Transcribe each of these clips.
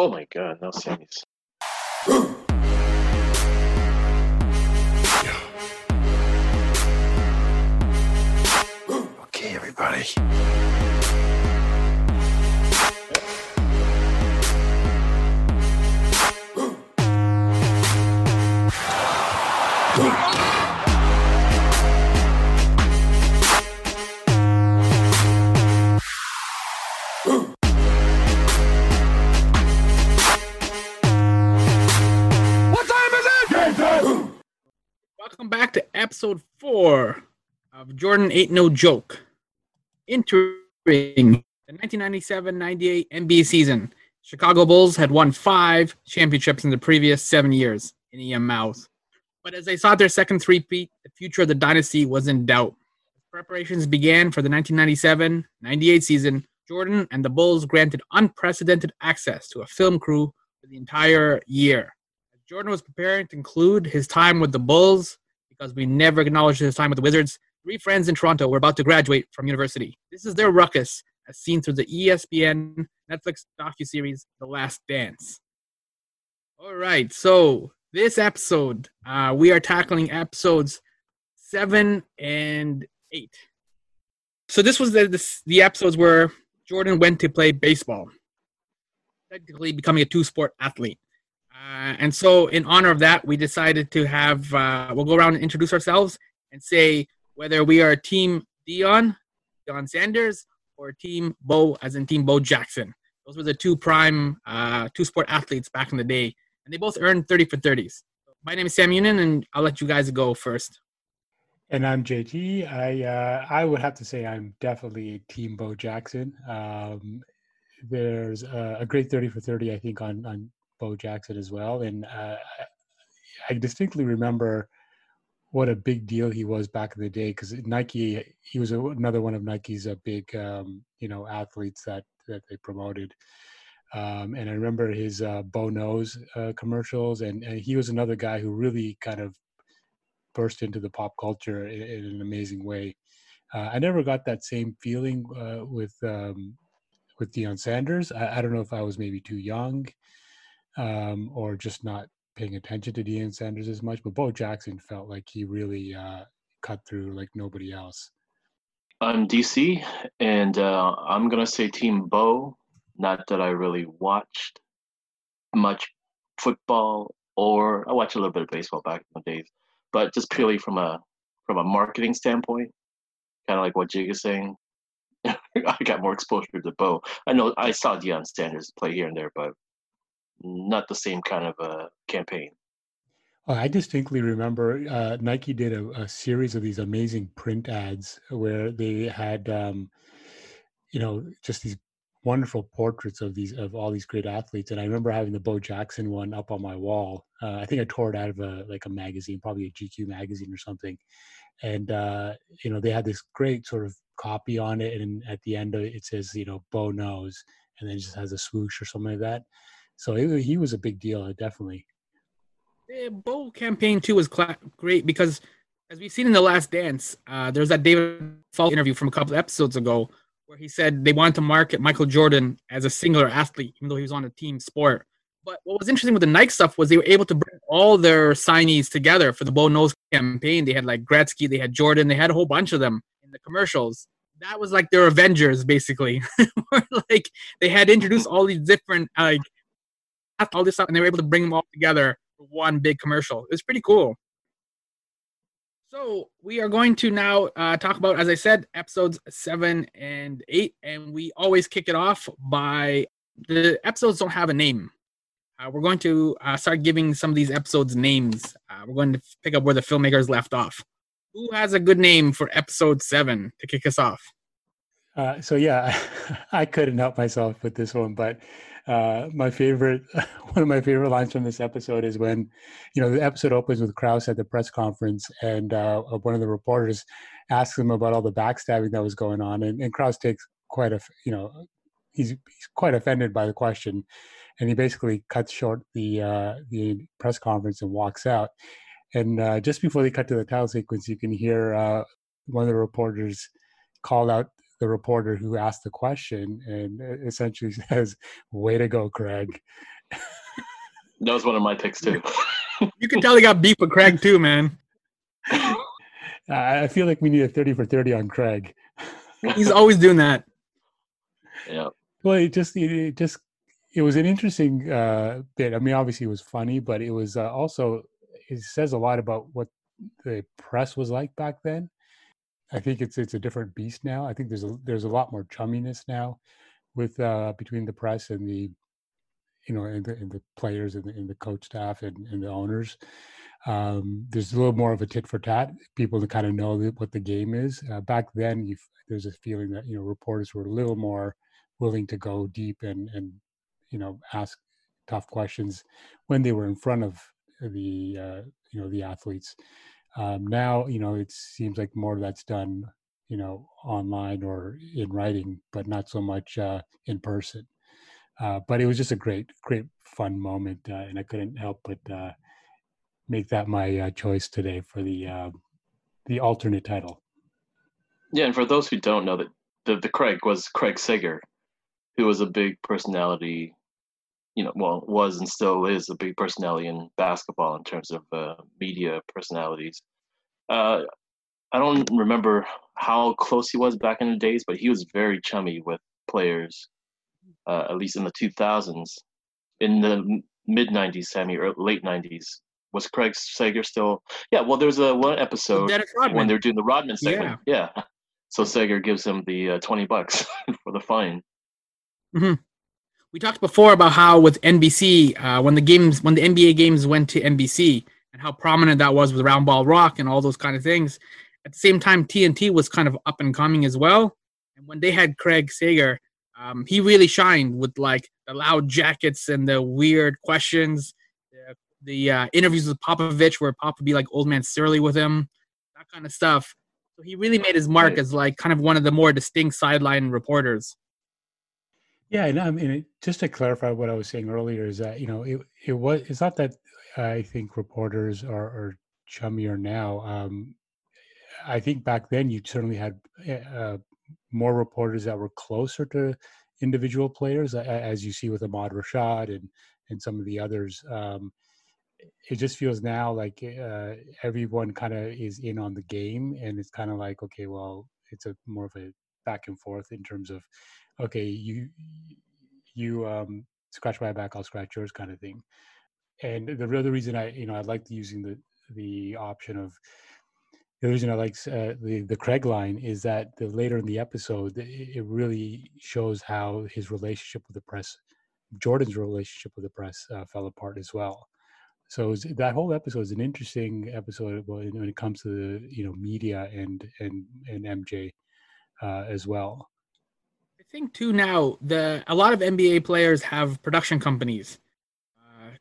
Oh my god, no uh-huh. Sammy's. Okay, everybody. Episode four of Jordan Ain't No Joke. Entering the 1997-98 NBA season, Chicago Bulls had won five championships in the previous seven years in EM Mouth. But as they sought their second three-peat, the future of the dynasty was in doubt. Preparations began for the 1997-98 season. Jordan and the Bulls granted unprecedented access to a film crew for the entire year. Jordan was preparing to conclude his time with the Bulls because we never acknowledged his time with the Wizards. Three friends in Toronto were about to graduate from university. This is their ruckus, as seen through the ESPN Netflix docuseries The Last Dance. All right, so this episode, uh, we are tackling episodes seven and eight. So this was the, the the episodes where Jordan went to play baseball, technically becoming a two-sport athlete. Uh, and so, in honor of that, we decided to have uh, we'll go around and introduce ourselves and say whether we are Team Deion, Deion Sanders, or Team Bo, as in Team Bo Jackson. Those were the two prime uh, two sport athletes back in the day, and they both earned 30 for 30s. My name is Sam Unin, and I'll let you guys go first. And I'm JT. I uh, I would have to say I'm definitely Team Bo Jackson. Um, there's a, a great 30 for 30, I think, on on Bo Jackson as well. And uh, I distinctly remember what a big deal he was back in the day because Nike, he was a, another one of Nike's uh, big, um, you know, athletes that that they promoted. Um, and I remember his uh, Bo Knows uh, commercials, and, and he was another guy who really kind of burst into the pop culture in, in an amazing way. Uh, I never got that same feeling uh, with um, with Deion Sanders. I, I don't know if I was maybe too young um, or just not paying attention to Deion Sanders as much. But Bo Jackson felt like he really uh, cut through like nobody else. I'm DC, and uh, I'm gonna say Team Bo. Not that I really watched much football, or I watched a little bit of baseball back in the days, but just purely from a from a marketing standpoint, kind of like what Jig is saying. I got more exposure to Bo. I know I saw Deion Sanders play here and there, but not the same kind of a campaign. Oh, I distinctly remember uh, Nike did a, a, series of these amazing print ads where they had, um, you know, just these wonderful portraits of these of all these great athletes. And I remember having the Bo Jackson one up on my wall. Uh, I think I tore it out of a like a magazine, probably a GQ magazine or something. And uh, you know, they had this great sort of copy on it, and at the end it says, you know, Bo knows, and then it just has a swoosh or something like that. So it, he was a big deal, uh, definitely. The Bo campaign too was cla- great because, as we've seen in the Last Dance, uh, there's that David Falk interview from a couple episodes ago where he said they wanted to market Michael Jordan as a singular athlete, even though he was on a team sport. But what was interesting with the Nike stuff was they were able to bring all their signees together for the Bo Knows campaign. They had like Gretzky, they had Jordan, they had a whole bunch of them in the commercials. That was like their Avengers, basically. like they had introduced all these different like all this stuff, and they were able to bring them all together for one big commercial. It was pretty cool. So we are going to now uh, talk about, as I said, episodes seven and eight, and we always kick it off by the episodes don't have a name. Uh, we're going to uh, start giving some of these episodes names. Uh, we're going to pick up where the filmmakers left off. Who has a good name for episode seven to kick us off? Uh, so yeah, I couldn't help myself with this one, but uh, my favorite, one of my favorite lines from this episode is when, you know, the episode opens with Krause at the press conference, and uh, one of the reporters asks him about all the backstabbing that was going on, and, and Krause takes quite a, you know, he's he's quite offended by the question, and he basically cuts short the uh, the press conference and walks out. And uh, just before they cut to the title sequence, you can hear uh, one of the reporters call out the reporter who asked the question and essentially says, "Way to go, Craig." that was one of my picks too. you can tell he got beef with Craig too, man. I feel like we need a thirty for thirty on Craig. He's always doing that. Yeah. Well, it just it just it was an interesting uh, bit. I mean, obviously it was funny, but it was uh, also it says a lot about what the press was like back then. I think it's it's a different beast now. I think there's a there's a lot more chumminess now with uh, between the press and the you know and the, and the players and the, and the coach staff and, and the owners. Um, there's a little more of a tit for tat. People to kind of know what the game is. Uh, back then, there's a feeling that you know reporters were a little more willing to go deep and and you know ask tough questions when they were in front of the uh, you know the athletes. Um, now you know it seems like more of that's done you know online or in writing, but not so much uh, in person. Uh, but it was just a great, great, fun moment, uh, and I couldn't help but uh, make that my uh, choice today for the uh, the alternate title. Yeah, and for those who don't know, that the the Craig was Craig Sager, who was a big personality you know, well, was and still is a big personality in basketball in terms of uh, media personalities. Uh, I don't remember how close he was back in the days, but he was very chummy with players, uh, at least in the 2000s. In the mid 90s, Sammy, or late 90s, was Craig Sager still? Yeah, well, there was a one episode when they're doing the Rodman segment. Yeah. yeah. So Sager gives him the uh, 20 bucks for the fine. Mm-hmm we talked before about how with NBC, uh, when the games, when the NBA games went to NBC, and how prominent that was with Roundball Rock and all those kind of things. At the same time, TNT was kind of up and coming as well. And when they had Craig Sager, um, he really shined with like the loud jackets and the weird questions, the, the uh, interviews with Popovich, where Pop would be like old man surly with him, that kind of stuff. So he really made his mark as like kind of one of the more distinct sideline reporters. Yeah, and I mean, just to clarify what I was saying earlier is that you know it it was it's not that I think reporters are, are chummier now. Um, I think back then you certainly had eh, uh, more reporters that were closer to individual players, as you see with Ahmad Rashad and and some of the others. Um, it just feels now like uh, everyone kind of is in on the game, and it's kind of like okay, well, it's a more of a back and forth in terms of okay, you you um, scratch my back, I'll scratch yours, kind of thing. And the other reason I, you know, I liked using the the option of the reason I like uh, the the Craig line is that the later in the episode, it really shows how his relationship with the press, Jordan's relationship with the press, uh, fell apart as well. So that whole episode is an interesting episode when it comes to the you know media and and and MJ uh, as well I think too now the a lot of NBA players have production companies.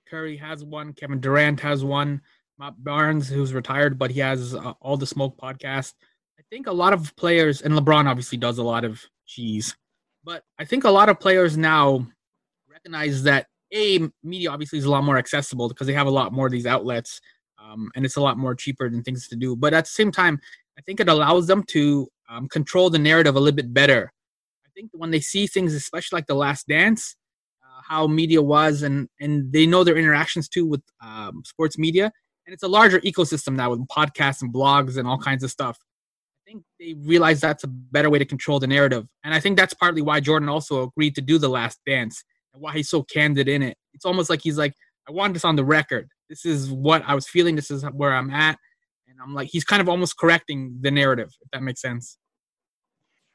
Curry has one. Kevin Durant has one. Matt Barnes, who's retired, but he has uh, all the smoke podcast. I think a lot of players, and LeBron obviously does a lot of cheese, but I think a lot of players now recognize that a media obviously is a lot more accessible because they have a lot more of these outlets, um, and it's a lot more cheaper than things to do. But at the same time, I think it allows them to um, control the narrative a little bit better I think when they see things, especially like The Last Dance, how media was, and and they know their interactions too with um, sports media, and it's a larger ecosystem now with podcasts and blogs and all kinds of stuff. I think they realize that's a better way to control the narrative, and I think that's partly why Jordan also agreed to do The Last Dance and why he's so candid in it. It's almost like he's like, I want this on the record. This is what I was feeling. This is where I'm at. And I'm like, he's kind of almost correcting the narrative, if that makes sense.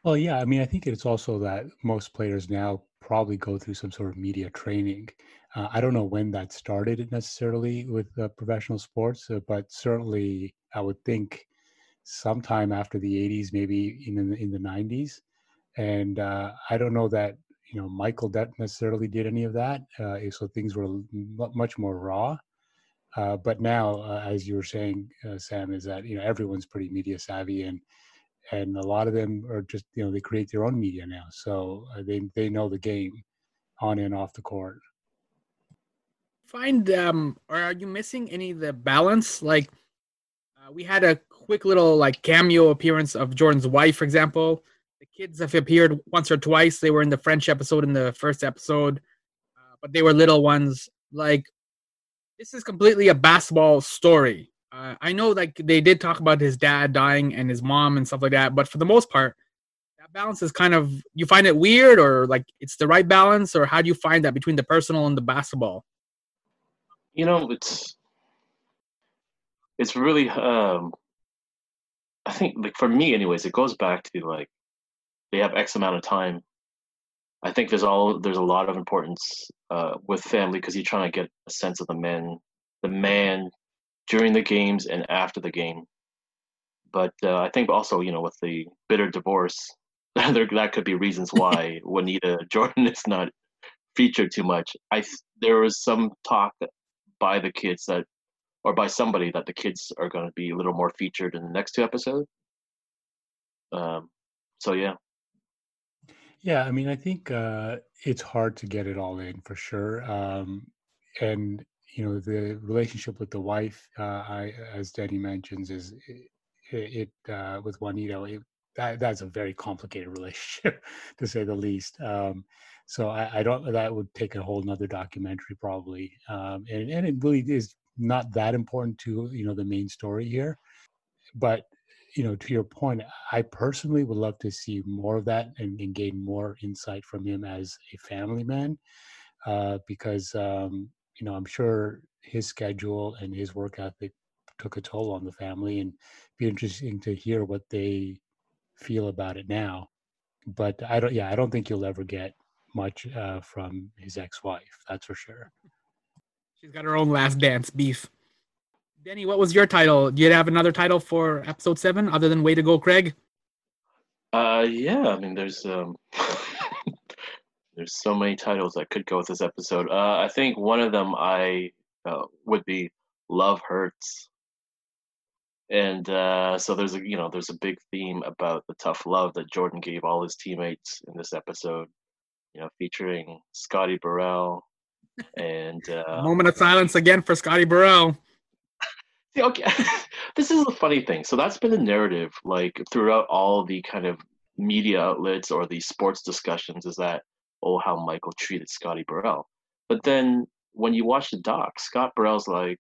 Well, yeah, I mean, I think it's also that most players now probably go through some sort of media training. Uh, I don't know when that started necessarily with uh, professional sports, uh, but certainly I would think sometime after the 80s, maybe in the, in the 90s. And uh, I don't know that you know Michael that necessarily did any of that, uh, so things were much more raw. Uh, but now, as you were saying, Sam, is that you know everyone's pretty media savvy and and a lot of them are just you know they create their own media now, so uh, they they know the game on and off the court. Find um, or are you missing any of the balance? Like uh, we had a quick little like cameo appearance of Jordan's wife, for example. the kids have appeared once or twice. They were in the French episode in the first episode, uh, but they were little ones. Like this is completely a basketball story. Uh, I know like they did talk about his dad dying and his mom and stuff like that, but for the most part, that balance is kind of you find it weird or like it's the right balance or how do you find that between the personal and the basketball? You know, it's it's really um I think like for me anyways, it goes back to like they have X amount of time. I think there's all there's a lot of importance uh, with family because you're trying to get a sense of the men, the man during the games and after the game. But uh, I think also you know with the bitter divorce, there that could be reasons why Juanita Jordan is not featured too much. I there was some talk by the kids that or by somebody that the kids are going to be a little more featured in the next two episodes. Um, so yeah. Yeah, I mean, I think uh, it's hard to get it all in for sure. Um, and you know, the relationship with the wife, uh, I, as Danny mentions, is it, it uh, with Juanita. It, that that's a very complicated relationship, to say the least. Um, so I, I, don't. That would take a whole nother documentary probably, um, and and it really is not that important to you know the main story here but you know to your point i personally would love to see more of that and, and gain more insight from him as a family man uh, because um, you know i'm sure his schedule and his work ethic took a toll on the family and be interesting to hear what they feel about it now but i don't yeah i don't think you'll ever get much uh, from his ex-wife that's for sure She's got her own last dance beef. Denny, what was your title? Do you have another title for episode seven other than Way to Go, Craig? Uh, yeah. I mean, there's um, there's so many titles that could go with this episode. Uh, I think one of them I uh, would be Love Hurts, and uh, so there's a you know there's a big theme about the tough love that Jordan gave all his teammates in this episode. You know, featuring Scotty Burrell, and uh, moment of silence again for Scotty Burrell. See, okay, this is a funny thing. So that's been the narrative, like throughout all the kind of media outlets or the sports discussions, is that oh how Michael treated Scotty Burrell. But then when you watch the doc, Scott Burrell's like,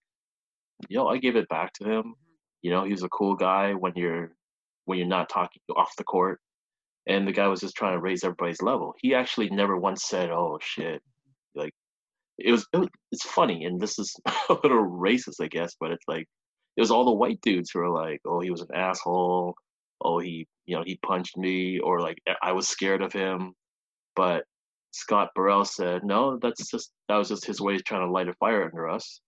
yo, I gave it back to him. You know, he was a cool guy when you're when you're not talking off the court. And the guy was just trying to raise everybody's level. He actually never once said, "Oh shit, like it was, it was it's funny and this is a little racist i guess but it's like it was all the white dudes who were like oh he was an asshole oh he you know he punched me or like i was scared of him but scott burrell said no that's just that was just his way of trying to light a fire under us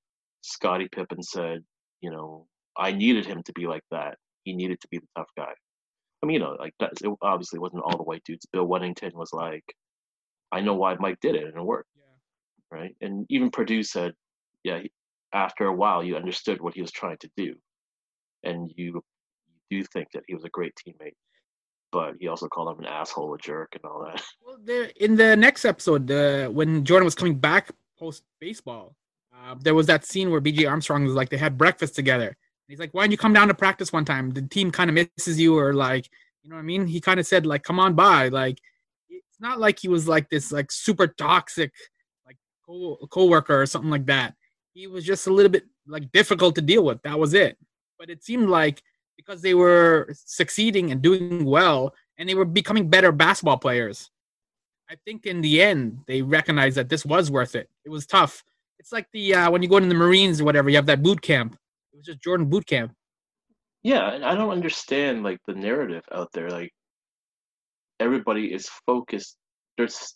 scottie pippen said you know i needed him to be like that he needed to be the tough guy i mean you know like that it obviously wasn't all the white dudes bill wennington was like i know why mike did it and it worked Yeah. right? And even Perdue said, yeah, after a while, you understood what he was trying to do, and you, you do think that he was a great teammate. But he also called him an asshole, a jerk, and all that. Well, in the next episode, uh, when Jordan was coming back post baseball, uh, there was that scene where BJ Armstrong was like they had breakfast together. He's like, "Why don't you come down to practice one time? The team kind of misses you, or like, you know what I mean?" He kind of said, "Like, come on by." Like, it's not like he was like this like super toxic like co coworker or something like that. He was just a little bit like difficult to deal with. That was it. But it seemed like because they were succeeding and doing well and they were becoming better basketball players. I think in the end they recognized that this was worth it. It was tough. It's like the uh, when you go in the Marines or whatever, you have that boot camp. It was just Jordan boot camp. Yeah, and I don't understand like the narrative out there. Like everybody is focused. There's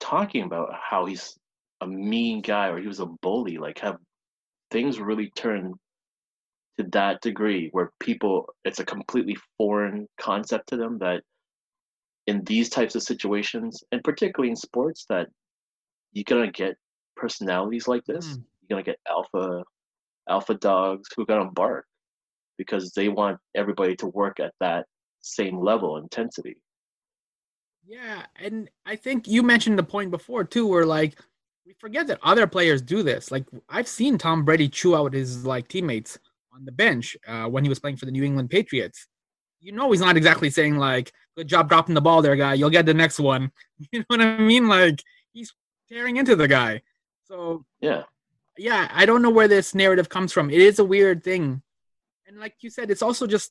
talking about how he's a mean guy or he was a bully like have things really turned to that degree where people it's a completely foreign concept to them that in these types of situations and particularly in sports that you're gonna get personalities like this mm. you're gonna get alpha alpha dogs who are gonna bark because they want everybody to work at that same level intensity yeah, and I think you mentioned the point before too, where like we forget that other players do this. Like I've seen Tom Brady chew out his like teammates on the bench uh, when he was playing for the New England Patriots. You know, he's not exactly saying like good job dropping the ball there, guy. You'll get the next one. You know what I mean? Like he's tearing into the guy. So Yeah. yeah, I don't know where this narrative comes from. It is a weird thing, and like you said, it's also just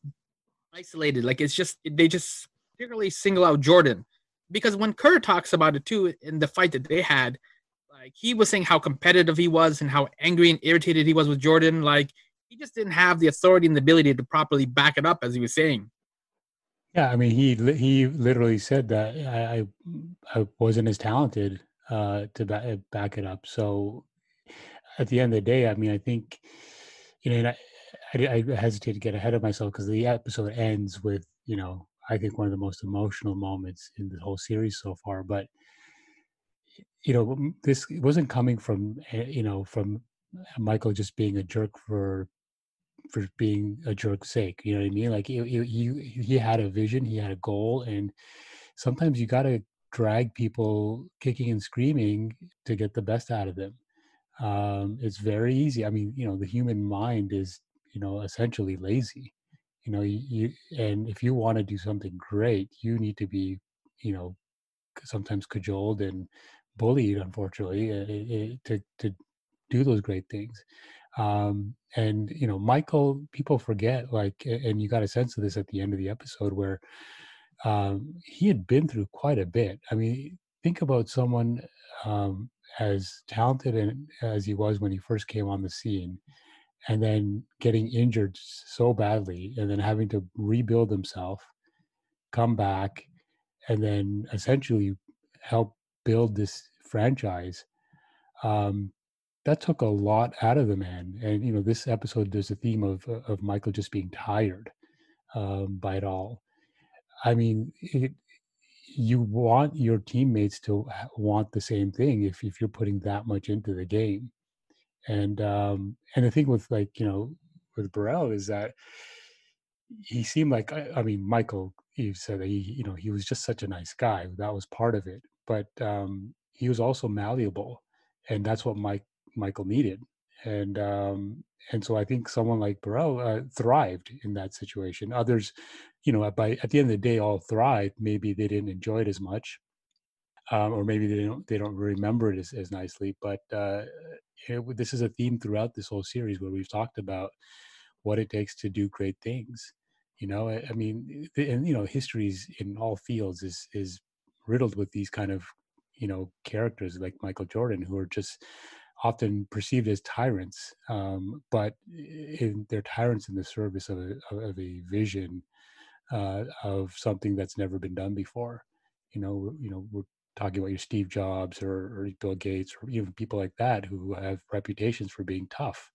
isolated. Like it's just they just particularly single out Jordan because when Kerr talks about it too in the fight that they had, like he was saying how competitive he was and how angry and irritated he was with Jordan. Like he just didn't have the authority and the ability to properly back it up, as he was saying. Yeah, I mean, he he literally said that I I, wasn't as talented uh, to ba- back it up. So at the end of the day, I mean, I think you know, I, I, I hesitate to get ahead of myself because the episode ends with you know, I think one of the most emotional moments in the whole series so far. But you know, this wasn't coming from eh, you know from Michael just being a jerk for for being a jerk's sake. You know what I mean? Like you, you, he had a vision, he had a goal, and sometimes you got to drag people kicking and screaming to get the best out of them. Um, it's very easy. I mean, you know, the human mind is, you know, essentially lazy. You know, you, and if you want to do something great, you need to be, you know, sometimes cajoled and bullied, unfortunately, uh, uh, to to do those great things um and you know michael people forget like and you got a sense of this at the end of the episode where um he had been through quite a bit. I mean think about someone um as talented and as he was when he first came on the scene and then getting injured so badly and then having to rebuild himself come back and then essentially help build this franchise. Um that took a lot out of the man and you know this episode there's a theme of of michael just being tired um by it all. I mean it, you want your teammates to want the same thing if if you're putting that much into the game. And um and the thing with like you know with Burrell is that he seemed like I, I mean Michael you said that he you know he was just such a nice guy that was part of it. But um he was also malleable and that's what Mike Michael needed and um and so I think someone like Burrell uh, thrived in that situation. Others you know by at the end of the day all thrived. Maybe they didn't enjoy it as much um, or maybe they don't they don't remember it as, as nicely but uh it, this is a theme throughout this whole series where we've talked about what it takes to do great things you know? I, I mean and you know histories in all fields is is riddled with these kind of you know characters like michael jordan who are just often perceived as tyrants um, but in, they're tyrants in the service of a, of a vision uh, of something that's never been done before you know you know we're talking about your steve jobs or, or bill gates or even people like that who have reputations for being tough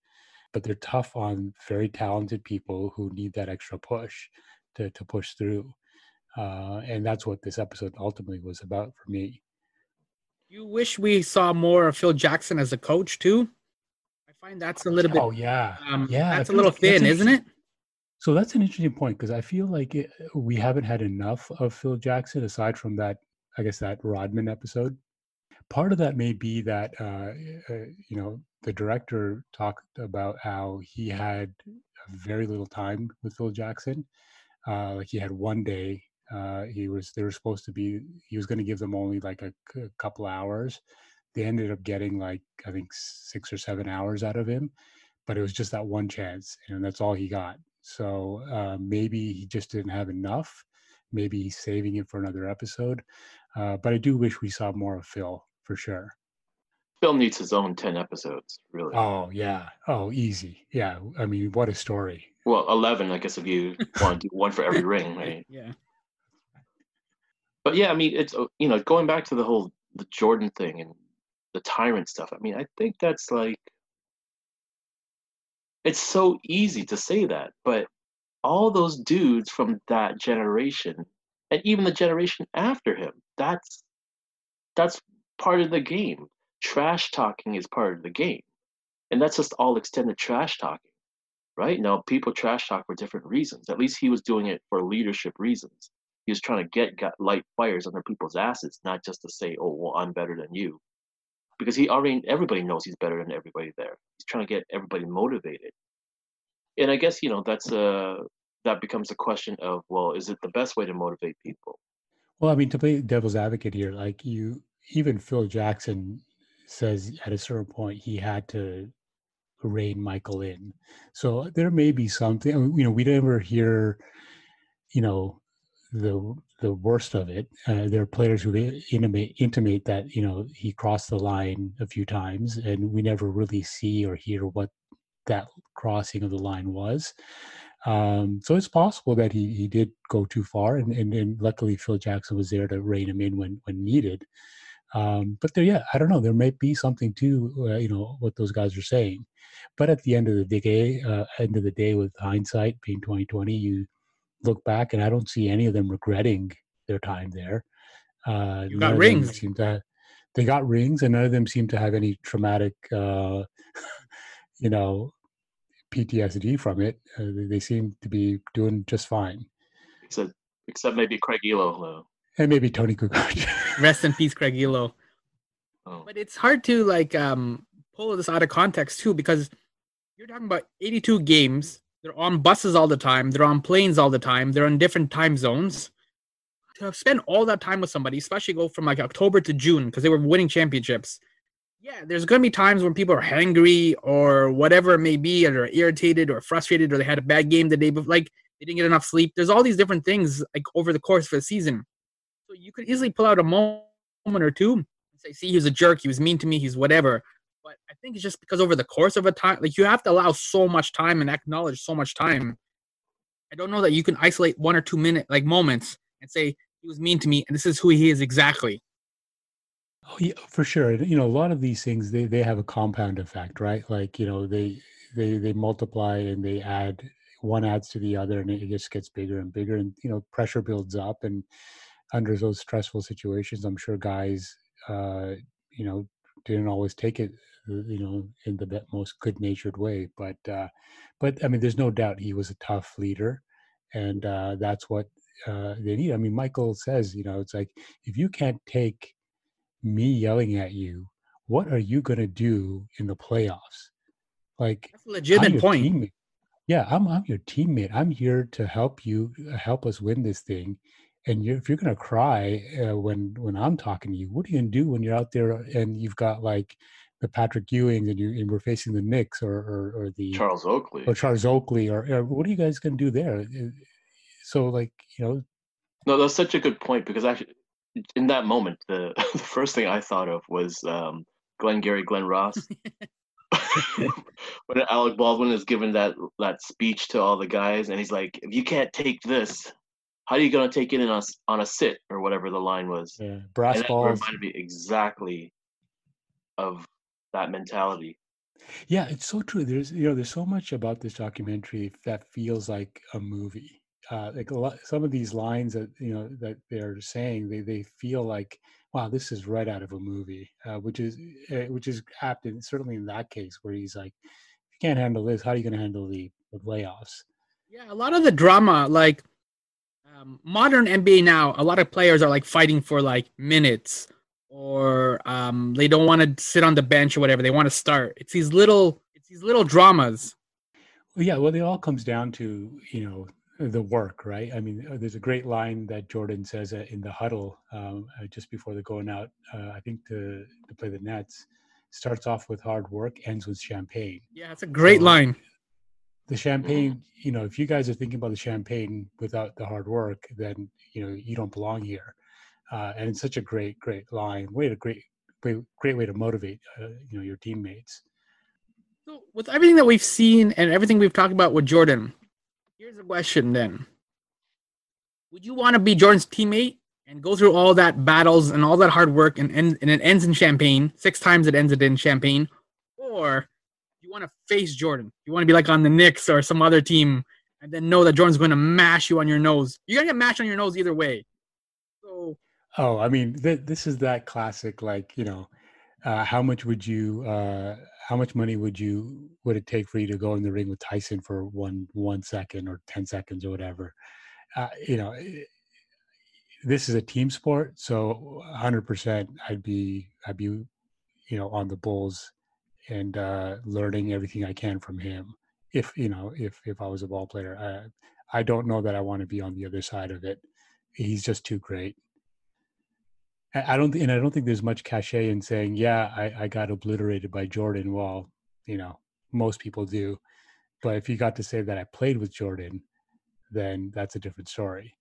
but they're tough on very talented people who need that extra push to, to push through. Uh, and that's what this episode ultimately was about for me. You wish we saw more of Phil Jackson as a coach too. I find that's a little bit. Oh yeah, um, yeah. That's a little like thin, isn't it? So that's an interesting point because I feel like it, we haven't had enough of Phil Jackson aside from that, I guess that Rodman episode. Part of that may be that uh, uh, you know the director talked about how he had very little time with Phil Jackson. Uh, like he had one day. Uh, he was they were supposed to be. He was going to give them only like a couple hours. They ended up getting like I think six or seven hours out of him, but it was just that one chance, and that's all he got. So uh, maybe he just didn't have enough. Maybe he's saving it for another episode. Uh, but I do wish we saw more of Phil for sure. Phil needs his own 10 episodes, really. Oh yeah. Oh easy. Yeah. I mean, what a story. Well, 11, I guess, if you want to do one for every ring, right? Yeah. But yeah, I mean, it's, uh, you know, going back to the whole the Jordan thing and the tyrant stuff, I mean, I think that's like, it's so easy to say that, but all those dudes from that generation and even the generation after him, that's, that's part of the game. Trash talking is part of the game. And that's just all extended trash talking, right? Now, people trash talk for different reasons. At least he was doing it for leadership reasons. He was trying to get, get light fires under people's asses, not just to say, "Oh, well, I'm better than you," because he already everybody knows he's better than everybody there. He's trying to get everybody motivated, and I guess you know that's uh that becomes a question of well, is it the best way to motivate people? Well, I mean, to play devil's advocate here, like you, even Phil Jackson says at a certain point he had to rein Michael in. So there may be something. You know, we never hear, you know, the the worst of it. Uh, there are players who intimate intimate that you know he crossed the line a few times, and we never really see or hear what that crossing of the line was. Um, so it's possible that he he did go too far, and, and and luckily Phil Jackson was there to rein him in when when needed. Um, but there, yeah, I don't know. There may be something to uh, you know what those guys are saying. But at the end of the day, uh, end of the day, with hindsight being twenty twenty, you look back and I don't see any of them regretting their time there. Uh, you got rings. Seem to have, they got rings, and none of them seem to have any traumatic, uh, you know, PTSD from it. Uh, they, they, seem to be doing just fine. Except, except maybe Craig Ehlo, though. And maybe Toni Kukoc. Rest in peace, Craig Ehlo. Oh. But it's hard to like um, pull this out of context too, because you're talking about 82 games they're on buses all the time. They're on planes all the time. They're in different time zones. To spend all that time with somebody, especially go from like October to June because they were winning championships. Yeah, there's going to be times when people are hangry or whatever it may be, or irritated or frustrated, or they had a bad game the day before, like they didn't get enough sleep. There's all these different things like over the course of a season. So you could easily pull out a moment or two and say, "See, he was a jerk. He was mean to me. He's whatever." I think it's just because over the course of a time, like you have to allow so much time and acknowledge so much time. I don't know that you can isolate one or two minute like moments and say he was mean to me and this is who he is exactly. Oh yeah, for sure. You know, a lot of these things they they have a compound effect, right? Like you know they they they multiply and they add one adds to the other and it just gets bigger and bigger and you know pressure builds up and under those stressful situations i'm sure guys uh you know didn't always take it you know, in the most good-natured way. But uh, but I mean, there's no doubt he was a tough leader, and uh, that's what uh, they need. I mean, Michael says, you know, it's like if you can't take me yelling at you, what are you going to do in the playoffs? Like, that's a legitimate point. Teammate. Yeah, I'm I'm your teammate. I'm here to help you uh, help us win this thing. And you're, if you're gonna cry uh, when when I'm talking to you, what are you gonna do when you're out there and you've got like the Patrick Ewing and, you, and we're facing the Knicks or, or, or the Charles Oakley or Charles Oakley or, or what are you guys going to do there? So like you know, no, that's such a good point because actually, in that moment, the the first thing I thought of was um, Glenn Gary, Glen Ross. when Alec Baldwin is given that that speech to all the guys, and he's like, "If you can't take this, how are you gonna take it in a, on a sit or whatever the line was?" Yeah, brass balls. Reminded me exactly of that mentality. Yeah, it's so true. There's you know there's so much about this documentary that feels like a movie. Uh, like a lot, some of these lines that you know that they're saying, they they feel like wow, this is right out of a movie, uh, which is uh, which is apt, and certainly in that case where he's like, if you can't handle this, how are you going to handle the, the layoffs? Yeah, a lot of the drama, like um, modern NBA now, a lot of players are like fighting for like minutes or um, they don't want to sit on the bench or whatever. They want to start. It's these little, it's these little dramas. Well, yeah. Well, it all comes down to you know the work, right? I mean, uh, there's a great line that Jordan says uh, in the huddle um, uh, just before they're going out. Uh, I think to to play the Nets starts off with hard work, ends with champagne. Yeah, it's a great so, line. The champagne, you know, if you guys are thinking about the champagne without the hard work, then you know you don't belong here uh, and it's such a great, great line. Way to great, great, great way to motivate uh, you know your teammates. So, with everything that we've seen and everything we've talked about with Jordan, here's a question: Then, would you want to be Jordan's teammate and go through all that battles and all that hard work and and, and it ends in champagne? Six times it ends it in champagne, or you want to face Jordan? You want to be like on the Knicks or some other team, and then know that Jordan's going to mash you on your nose. You're gonna get mashed on your nose either way. Oh, I mean, th- this is that classic, like you know, uh, how much would you, uh, how much money would you, would it take for you to go in the ring with Tyson for one one second or ten seconds or whatever? Uh, you know, eh, this is a team sport, so 100%, I'd be, I'd be, you know, on the Bulls and uh, learning everything I can from him. If you know, if if I was a ball player, I, I don't know that I want to be on the other side of it. He's just too great. I don't, and I don't think there's much cachet in saying, "Yeah, I, I got obliterated by Jordan." Well, you know, most people do, but if you got to say that I played with Jordan, then that's a different story.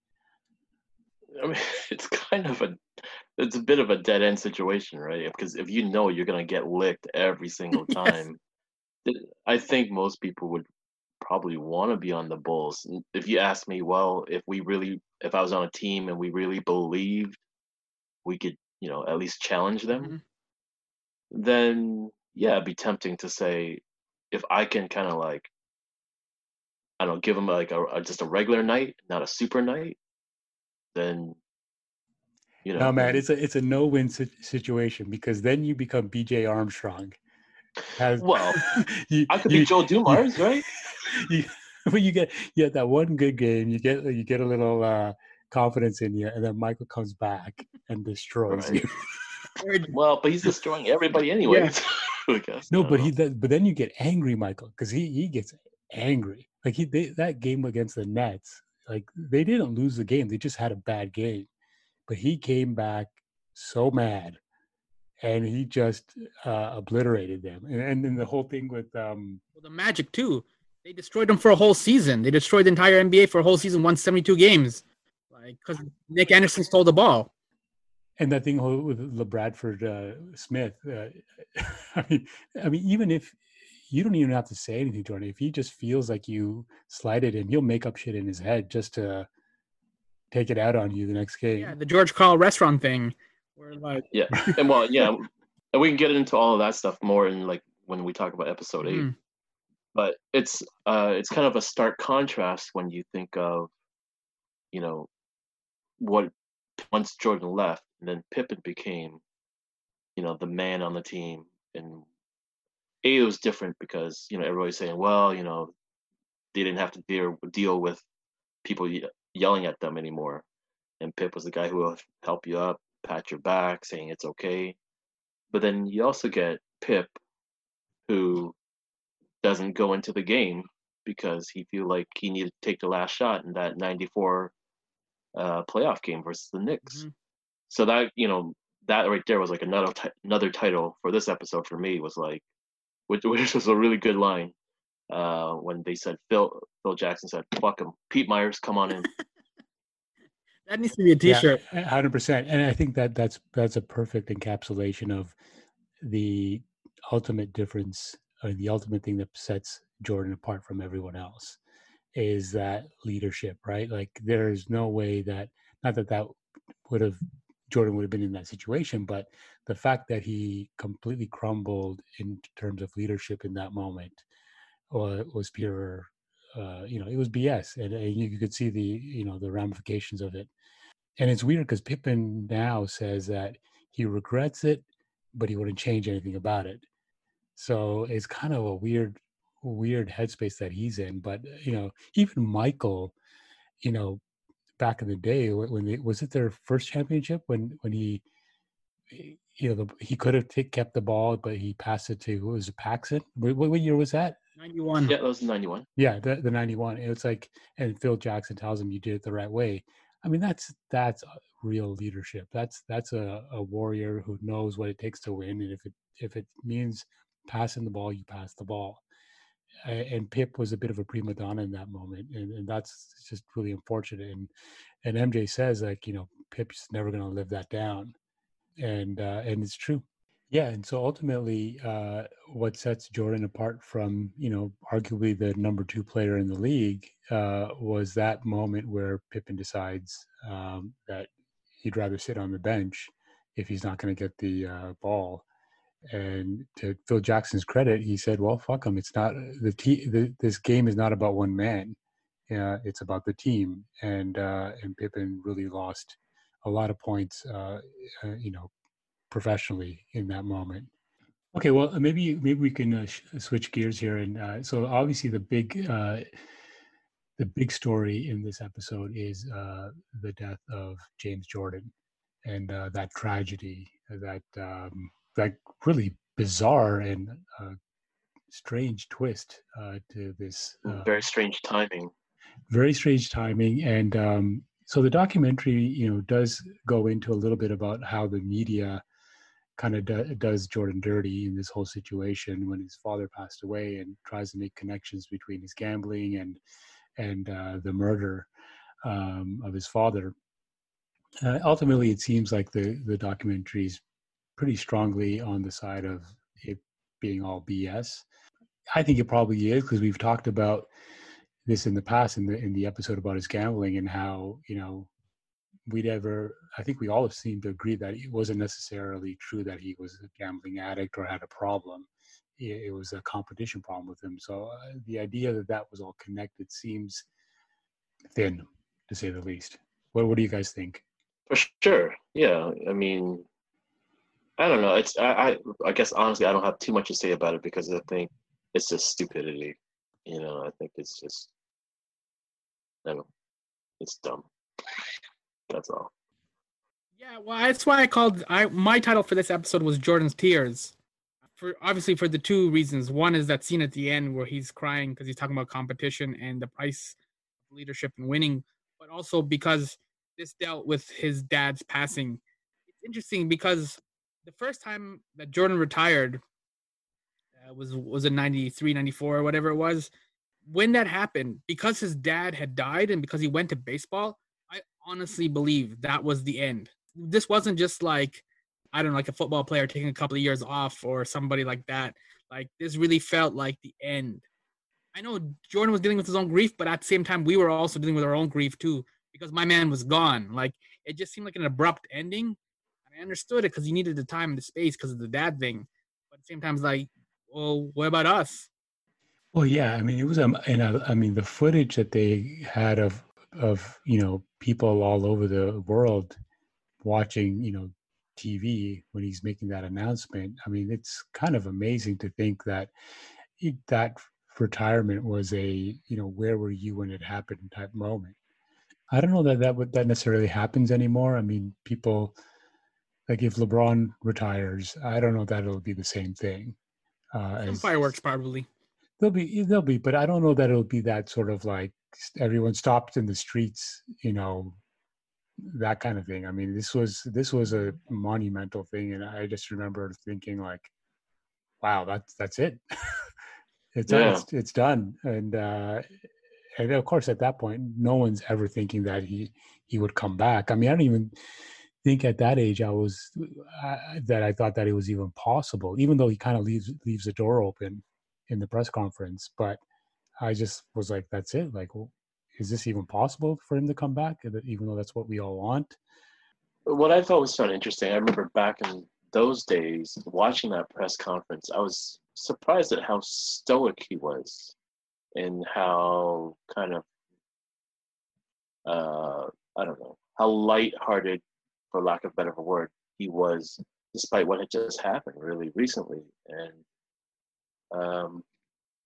I mean, it's kind of a, it's a bit of a dead end situation, right? Because if you know you're gonna get licked every single time, yes. I think most people would probably want to be on the Bulls. If you ask me, well, if we really, if I was on a team and we really believed we could, you know, at least challenge them, mm-hmm. then yeah, it'd be tempting to say, if I can kind of like, I don't know, give them like a, a, just a regular night, not a super night, then you know. No, man, it's a it's a no win situation because then you become B.J. Armstrong. Has, well, you, I could you, be Joe Dumars, you, right? You, but you get you get that one good game, you get you get a little uh, confidence in you, and then Michael comes back and destroys right. you. well, but he's destroying everybody anyway. Yeah. no, but he but then you get angry, Michael, because he he gets angry. Like he they, that game against the Nets, like they didn't lose the game; they just had a bad game. But he came back so mad, and he just uh, obliterated them. And, and then the whole thing with um, well, the Magic too. They destroyed them for a whole season. They destroyed the entire NBA for a whole season, won seventy two games, like because Nick Anderson stole the ball. And that thing with LaBradford uh, Smith, uh, I mean, I mean, even if you don't even have to say anything Jordan. If he just feels like you slighted him, he'll make up shit in his head just to take it out on you the next game. Yeah, the George Karl restaurant thing. Where like Yeah. And well, yeah. And we can get into all of that stuff more in like when we talk about episode 8 mm. But it's uh it's kind of a stark contrast when you think of, you know, what once Jordan left and then Pippen became, you know, the man on the team and a it was different because you know everybody's saying, well, you know, they didn't have to deal deal with people yelling at them anymore, and Pip was the guy who will help you up, pat your back, saying it's okay. But then you also get Pip, who doesn't go into the game because he feel like he needed to take the last shot in that '94 uh, playoff game versus the Knicks. Mm-hmm. So that you know that right there was like another t- another title for this episode for me was like which, which was a really good line uh, when they said Phil Phil Jackson said, "Fuck him, Pete Myers, come on in." that needs to be a T-shirt. Hundred percent, and I think that that's that's a perfect encapsulation of the ultimate difference, or the ultimate thing that sets Jordan apart from everyone else is that leadership, right? Like there is no way that not that that would have Jordan would have been in that situation, but the fact that he completely crumbled in terms of leadership in that moment uh, was pure, uh, you know, it was BS, and, and, you could see the, you know, the ramifications of it. And it's weird because Pippen now says that he regrets it, but he wouldn't change anything about it. So it's kind of a weird, weird headspace that he's in. But uh, you know, even Michael, you know, back in the day when they, was it their first championship when when he you know, the, he could have t- kept the ball, but he passed it to who was it, Paxson? What, what, year was that? Ninety one. Yeah, that was ninety one. Yeah, the the ninety one. It's like, and Phil Jackson tells him you did it the right way. I mean, that's that's uh, real leadership. That's that's a, a warrior who knows what it takes to win, and if it if it means passing the ball, you pass the ball. And Pip was a bit of a prima donna in that moment, and, and that's just really unfortunate. And and MJ says like, you know, Pip's never going to live that down and uh, and it's true. Yeah, and so ultimately, uh, what sets Jordan apart from you know arguably the number two player in the league uh, was that moment where Pippen decides um, that he'd rather sit on the bench if he's not going to get the uh, ball. And to Phil Jackson's credit, he said, "Well, fuck him. It's not the, te- the this game is not about one man. Uh, it's about the team." And uh, and Pippen really lost a lot of points, uh, uh, you know, professionally in that moment. Okay, well, uh, maybe maybe we can uh, sh- switch gears here, and so obviously the big uh, the big story in this episode is uh, the death of James Jordan and uh, that tragedy, that um, that really bizarre and uh, strange twist uh, to this. Uh, Very strange timing. very strange timing. And um, so the documentary, you know, does go into a little bit about how the media kind of do, does Jordan dirty in this whole situation when his father passed away and tries to make connections between his gambling and and uh, the murder um, of his father. Uh, ultimately, it seems like the the documentary is pretty strongly on the side of it being all BS. I think it probably is because we've talked about this in the past in the in the episode about his gambling and how you know we'd ever i think we all have seemed to agree that it wasn't necessarily true that he was a gambling addict or had a problem. It, it was a competition problem with him. So uh, the idea that that was all connected seems thin to say the least. What, what do you guys think? For sure. Yeah i mean i don't know it's I, I i guess honestly i don't have too much to say about it because i think it's just stupidity you know i think it's just I don't know, it's dumb that's all. Yeah, well, that's why I called. I my title for this episode was Jordan's tears. For obviously for the two reasons. One is that scene at the end where he's crying because he's talking about competition and the price of leadership and winning, but also because this dealt with his dad's passing. It's interesting because the first time that Jordan retired uh, was was in 93, 94 or whatever it was. When that happened, because his dad had died and because he went to baseball, I honestly believe that was the end. This wasn't just like I don't know, like a football player taking a couple of years off or somebody like that. Like this really felt like the end. I know Jordan was dealing with his own grief, but at the same time, we were also dealing with our own grief too because my man was gone. Like it just seemed like an abrupt ending. I understood it because he needed the time and the space because of the dad thing. But at the same time, it's like, well, what about us? Well, yeah, I mean, it was, um, and I, I mean, the footage that they had of of you know people all over the world watching you know TV when he's making that announcement. I mean, it's kind of amazing to think that it, that retirement was a you know where were you when it happened type moment. I don't know that that would that necessarily happens anymore. I mean, people like if LeBron retires, I don't know that it'll be the same thing. Uh, Some as, fireworks probably. There'll be there'll be, but I don't know that it'll be that sort of like everyone stopped in the streets, you know, that kind of thing. I mean, this was this was a monumental thing, and I just remember thinking like, "Wow, that's that's it. it's, yeah. it's it's done." And uh, and of course, at that point, no one's ever thinking that he he would come back. I mean, I don't even think at that age I was uh, that I thought that it was even possible, even though he kind of leaves leaves the door open in the press conference, but I just was like, that's it. Like, well, is this even possible for him to come back? Even though that's what we all want. What I thought was so interesting, I remember back in those days watching that press conference, I was surprised at how stoic he was and how kind of, uh, I don't know, how light-hearted, for lack of a better word, he was, despite what had just happened really recently. And um,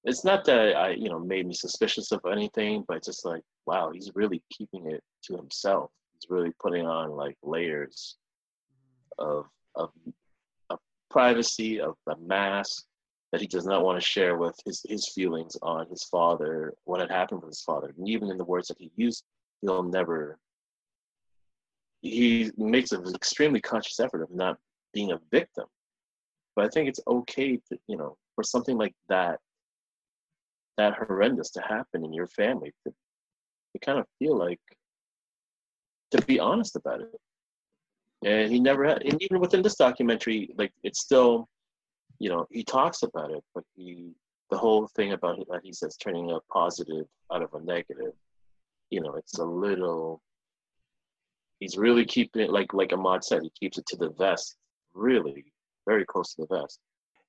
it's not that I, you know, made me suspicious of anything, but just like, wow, he's really keeping it to himself. He's really putting on like layers of of, of privacy, of the mask that he does not want to share with his his feelings on his father, what had happened with his father, and even in the words that he used, he'll never. He makes an extremely conscious effort of not being a victim, but I think it's okay to, you know, for something like that that horrendous to happen in your family to, to kind of feel like to be honest about it. And he never had and even within this documentary like it's still you know he talks about it but he the whole thing about that he says turning a positive out of a negative you know it's a little he's really keeping it like like ahmad said he keeps it to the vest really very close to the vest.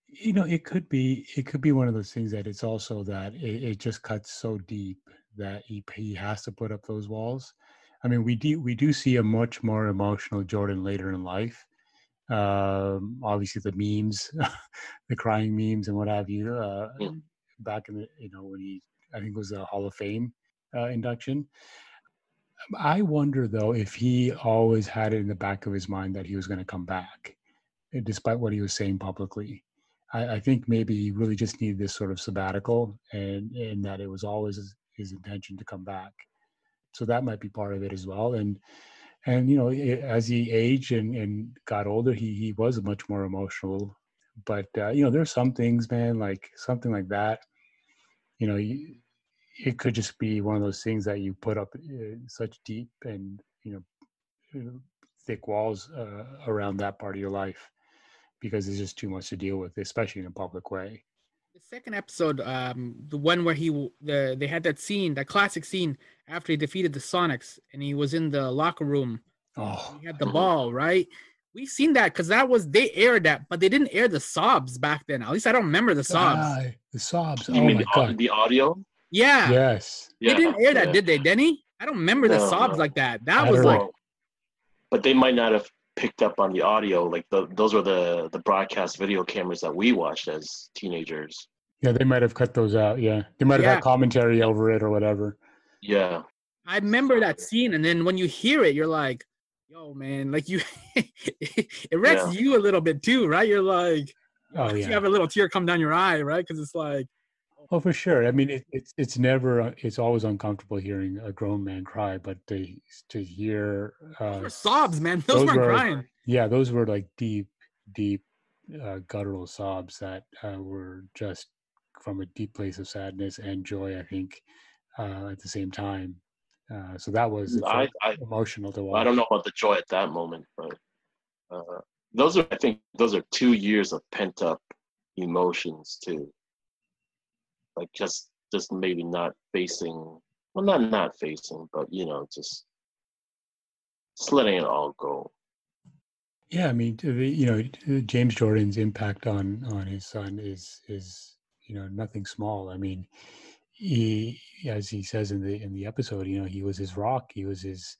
You know it could be it could be one of those things that it's also that it, it just cuts so deep that he, he has to put up those walls. I mean we do we do see a much more emotional jordan later in life. Um obviously the memes the crying memes and what have you uh mm. back in the you know when he i think it was a hall of fame uh, induction i wonder though if he always had it in the back of his mind that he was going to come back despite what he was saying publicly I, I think maybe he really just needed this sort of sabbatical, and and that it was always his intention to come back. So that might be part of it as well. And and you know, as he aged and, and got older, he he was much more emotional. But uh, you know, there's some things, man, like something like that. You know, you, it could just be one of those things that you put up uh, such deep and you know thick walls uh, around that part of your life because it's just too much to deal with, especially in a public way. The second episode, um, the one where he the they had that scene, that classic scene after he defeated the Sonics, and he was in the locker room. Oh, he had the ball, right? We've seen that because that was they aired that, but they didn't air the sobs back then. At least I don't remember the sobs. Ah, the sobs. You oh mean my the, god. the audio? Yeah. Yes. They Yeah, didn't air that, yeah. did they, Denny? I don't remember the sobs no. like that. That I was like know. but they might not have picked up on the audio. Like the, those were the the broadcast video cameras that we watched as teenagers. Yeah, they might have cut those out. Yeah, they might have Yeah. had commentary over it or whatever. Yeah, I remember that scene, and then when you hear it, you're like, "Yo, man!" Like you, it wrecks Yeah. you a little bit too, right? You're like, Oh yeah. you have a little tear come down your eye, right? Because it's like, Oh, for sure. I mean, it, it's it's never uh, it's always uncomfortable hearing a grown man cry, but to to hear uh, those sobs, man. Those, those weren't were- crying. yeah, those were like deep, deep, uh, guttural sobs that uh, were just from a deep place of sadness and joy. I think uh, at the same time. Uh, so that was I, I emotional to watch. I don't know about the joy at that moment, but uh, those are I think those are two years of pent up emotions too. Like just just maybe not facing well not not facing, but you know, just just letting it all go. Yeah, I mean, you know, James Jordan's impact on on his son is is you know nothing small. I mean, he, as he says in the in the episode, you know, he was his rock. He was his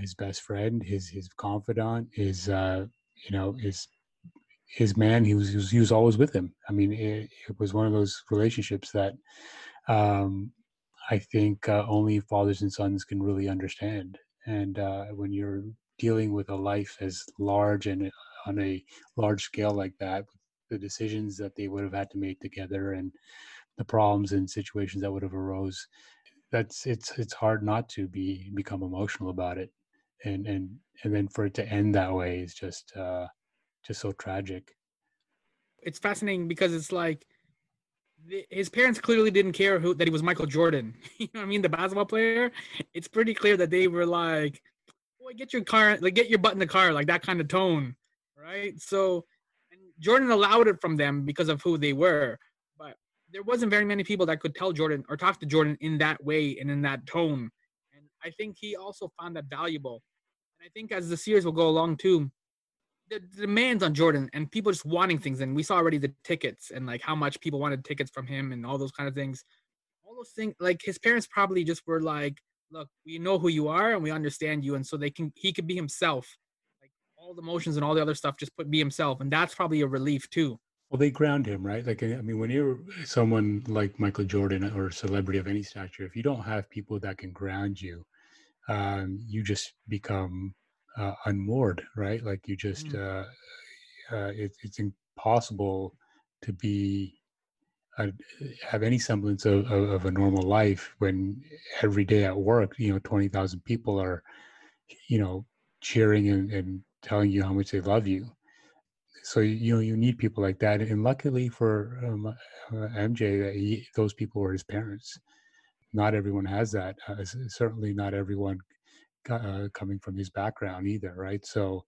his best friend, his his confidant, his uh, you know his his man. He was he was, he was always with him. I mean, it, it was one of those relationships that um, I think uh, only fathers and sons can really understand. And uh, when you're dealing with a life as large and on a large scale like that, the decisions that they would have had to make together and the problems and situations that would have arose, that's it's it's hard not to be become emotional about it, and and and then for it to end that way is just uh, just so tragic. It's fascinating because it's like his parents clearly didn't care who that he was Michael Jordan. you know what I mean? The basketball player. It's pretty clear that they were like, "Boy, get your car, like get your butt in the car," like that kind of tone, right? So, Jordan allowed it from them because of who they were, but there wasn't very many people that could tell Jordan or talk to Jordan in that way and in that tone. And I think he also found that valuable. And I think as the series will go along too, the demands on Jordan and people just wanting things, and we saw already the tickets and like how much people wanted tickets from him and all those kind of things. All those things, like his parents probably just were like, "Look, we know who you are and we understand you," and so they can he could be himself. Like all the emotions and all the other stuff, just put be himself, and that's probably a relief too. Well, they ground him, right? Like, I mean, when you're someone like Michael Jordan or a celebrity of any stature, if you don't have people that can ground you, um, you just become uh, unmoored, right? Like, you just, uh, uh, it, it's impossible to be, uh, have any semblance of, of, of a normal life when every day at work, you know, 20,000 people are, you know, cheering and, and telling you how much they love you. So you know you need people like that and luckily for um, uh, mj that he, those people were his parents. Not everyone has that uh, certainly not everyone uh, coming from his background either right? So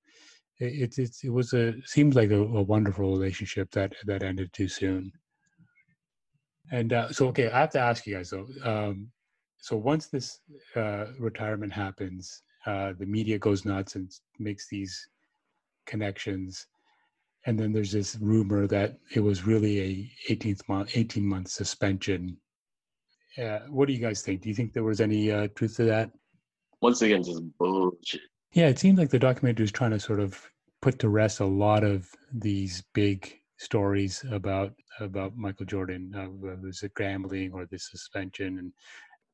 it, it, it was a seems like a, a wonderful relationship that that ended too soon. And uh, so okay i have to ask you guys though um, so once this uh, retirement happens uh, the media goes nuts and makes these connections and then there's this rumor that it was really a 18th month 18 month suspension. Uh, what do you guys think? Do you think there was any uh, truth to that Once again, just bullshit. yeah it seems like the documentary is trying to sort of put to rest a lot of these big stories about about michael jordan uh, whether it's the gambling or the suspension and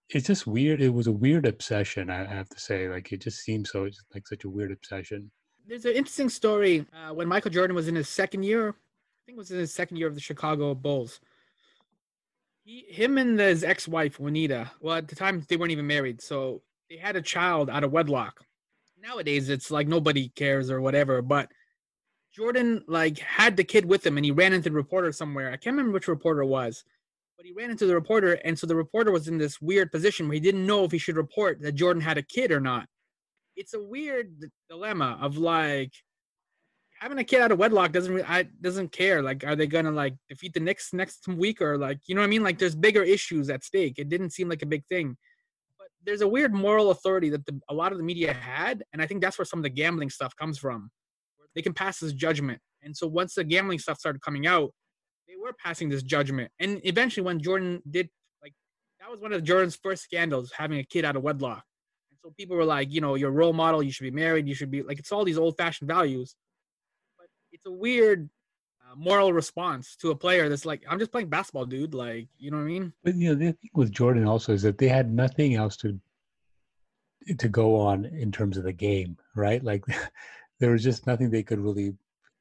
it's just weird it was a weird obsession i have to say like it just seems so it's like such a weird obsession There's an interesting story uh, when Michael Jordan was in his second year. I think it was in his second year of the Chicago Bulls. He, him and his ex-wife Juanita. Well, at the time they weren't even married, so they had a child out of wedlock. Nowadays, it's like nobody cares or whatever. But Jordan like had the kid with him, and he ran into the reporter somewhere. I can't remember which reporter it was, but he ran into the reporter, and so the reporter was in this weird position where he didn't know if he should report that Jordan had a kid or not. It's a weird dilemma of like having a kid out of wedlock doesn't really, I doesn't care. Like, are they gonna like defeat the Knicks next week or like you know what I mean? Like, there's bigger issues at stake. It didn't seem like a big thing, there's a weird moral authority that the, a lot of the media had, and I think that's where some of the gambling stuff comes from. They can pass this judgment, and so once the gambling stuff started coming out, they were passing this judgment, and eventually when Jordan did like that was one of Jordan's first scandals, having a kid out of wedlock. And so people were like, you know, your role model, you should be married, you should be like it's all these old fashioned values. But it's a weird moral response to a player that's like, I'm just playing basketball, dude. Like, you know what I mean? But you know, the thing with Jordan also is that they had nothing else to to go on in terms of the game, right? Like, there was just nothing they could really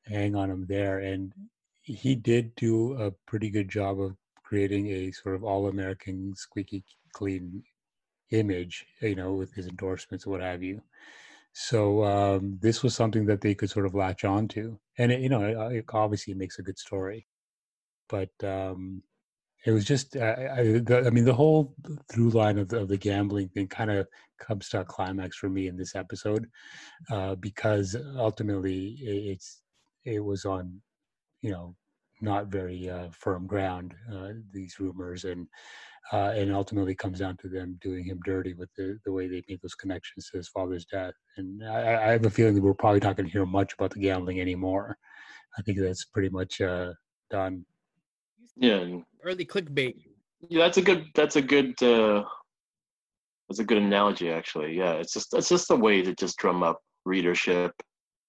hang on him there, and he did do a pretty good job of creating a sort of all-American, squeaky clean image, you know, with his endorsements or what have you. So um, this was something that they could sort of latch on to, and it, you know, it, it obviously makes a good story. But um, it was just, I, I, the, I, mean, the whole through line of the, of the gambling thing kind of comes to a climax for me in this episode, uh, because ultimately it, it's it was on, you know, not very uh, firm ground. Uh, these rumors and uh, and ultimately comes down to them doing him dirty with the, the way they made those connections to his father's death. And I, I have a feeling that we're probably not going to hear much about the gambling anymore. I think that's pretty much uh, done. Yeah, early clickbait. Yeah, that's a good. That's a good. Uh, that's a good analogy, actually. Yeah, it's just it's just a way to just drum up readership,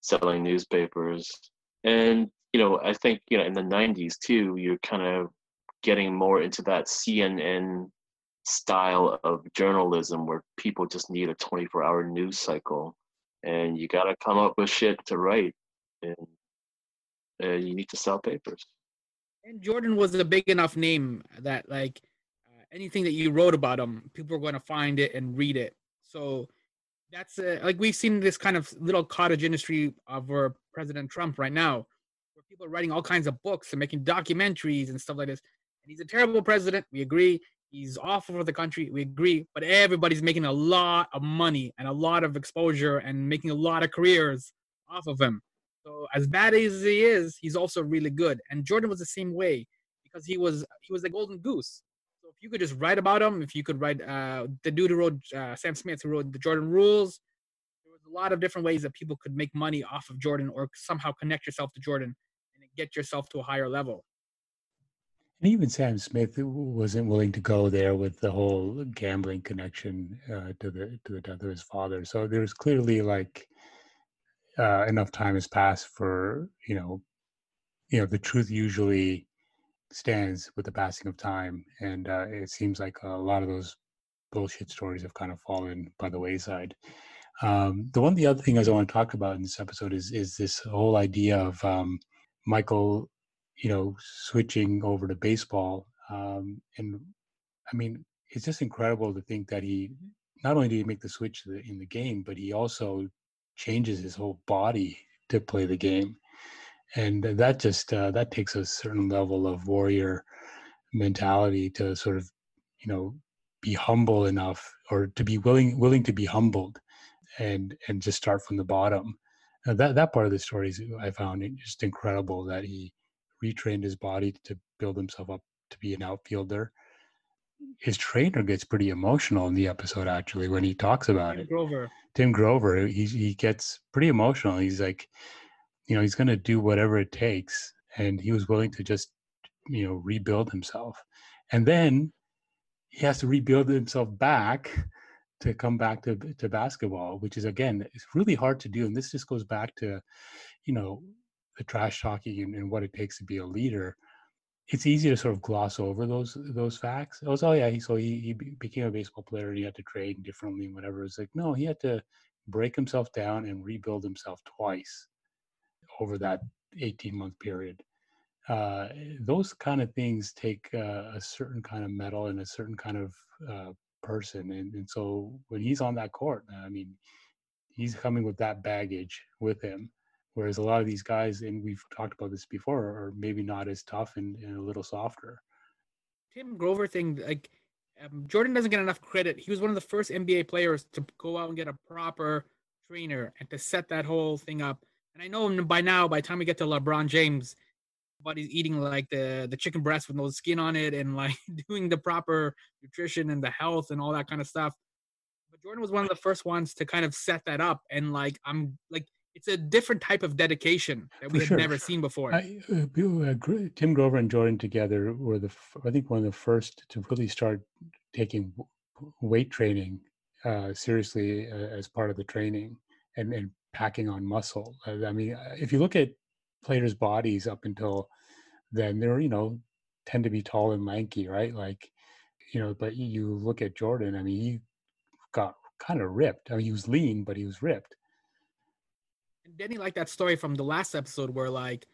selling newspapers, and you know, I think you know in the '90s too, you're kind of getting more into that CNN style of journalism where people just need a 24 hour news cycle and you got to come up with shit to write and, you need to sell papers. And jordan was a big enough name that like uh, anything that you wrote about him people are going to find it and read it. So that's uh, like we've seen this kind of little cottage industry of president trump right now where people are writing all kinds of books and making documentaries and stuff like this and he's a terrible president. We agree. He's awful for the country. We agree. But everybody's making a lot of money and a lot of exposure and making a lot of careers off of him. So as bad as he is, he's also really good. And Jordan was the same way because he was he was the golden goose. So if you could just write about him, if you could write uh, the dude who wrote uh, Sam Smith who wrote the Jordan Rules, there was a lot of different ways that people could make money off of Jordan or somehow connect yourself to Jordan and get yourself to a higher level. And even Sam Smith wasn't willing to go there with the whole gambling connection uh, to the to the death of his father. So there's clearly like uh, enough time has passed for you know, you know, the truth usually stands with the passing of time, and uh, it seems like a lot of those bullshit stories have kind of fallen by the wayside. Um, the one, the other thing I want to talk about in this episode is is this whole idea of um, Michael you know, switching over to baseball. Um, and I mean, it's just incredible to think that he not only did he make the switch in the game, but he also changes his whole body to play the game. And that just uh, that takes a certain level of warrior mentality to sort of, you know, be humble enough or to be willing willing to be humbled and and just start from the bottom. Now that that part of the story is I found it just incredible that he retrained his body to build himself up to be an outfielder. His trainer gets pretty emotional in the episode actually when he talks about Tim it. Grover. Tim Grover, he he gets pretty emotional. He's like, you know, he's going to do whatever it takes, and he was willing to just, you know, rebuild himself, and then he has to rebuild himself back to come back to to basketball, which is again, it's really hard to do, and this just goes back to, you know, the trash talking and, and, what it takes to be a leader, it's easy to sort of gloss over those those facts. It was, oh yeah, he, so he, he became a baseball player and he had to train differently and whatever. It's like no, he had to break himself down and rebuild himself twice over that 18 month period. uh, those kind of things take uh, a certain kind of mettle and a certain kind of uh, person. And, and so when he's on that court, I mean, he's coming with that baggage with him. Whereas a lot of these guys, and we've talked about this before, are maybe not as tough and, and a little softer. Tim Grover thing, like um, Jordan doesn't get enough credit. He was one of the first NBA players to go out and get a proper trainer and to set that whole thing up. And I know by now, by the time we get to LeBron James, he's eating like the the chicken breast with no skin on it and like doing the proper nutrition and the health and all that kind of stuff. But Jordan was one of the first ones to kind of set that up and like I'm like it's a different type of dedication that we had sure. never seen before. I, uh, Tim Grover and Jordan together were the I think one of the first to really start taking weight training uh, seriously uh, as part of the training and, and packing on muscle. I mean, uh, if you look at players' bodies up until then, they're you know tend to be tall and lanky, right? Like you know, but you look at Jordan. I mean, he got kind of ripped. I mean, he was lean, but he was ripped. And Denny liked that story from the last episode where like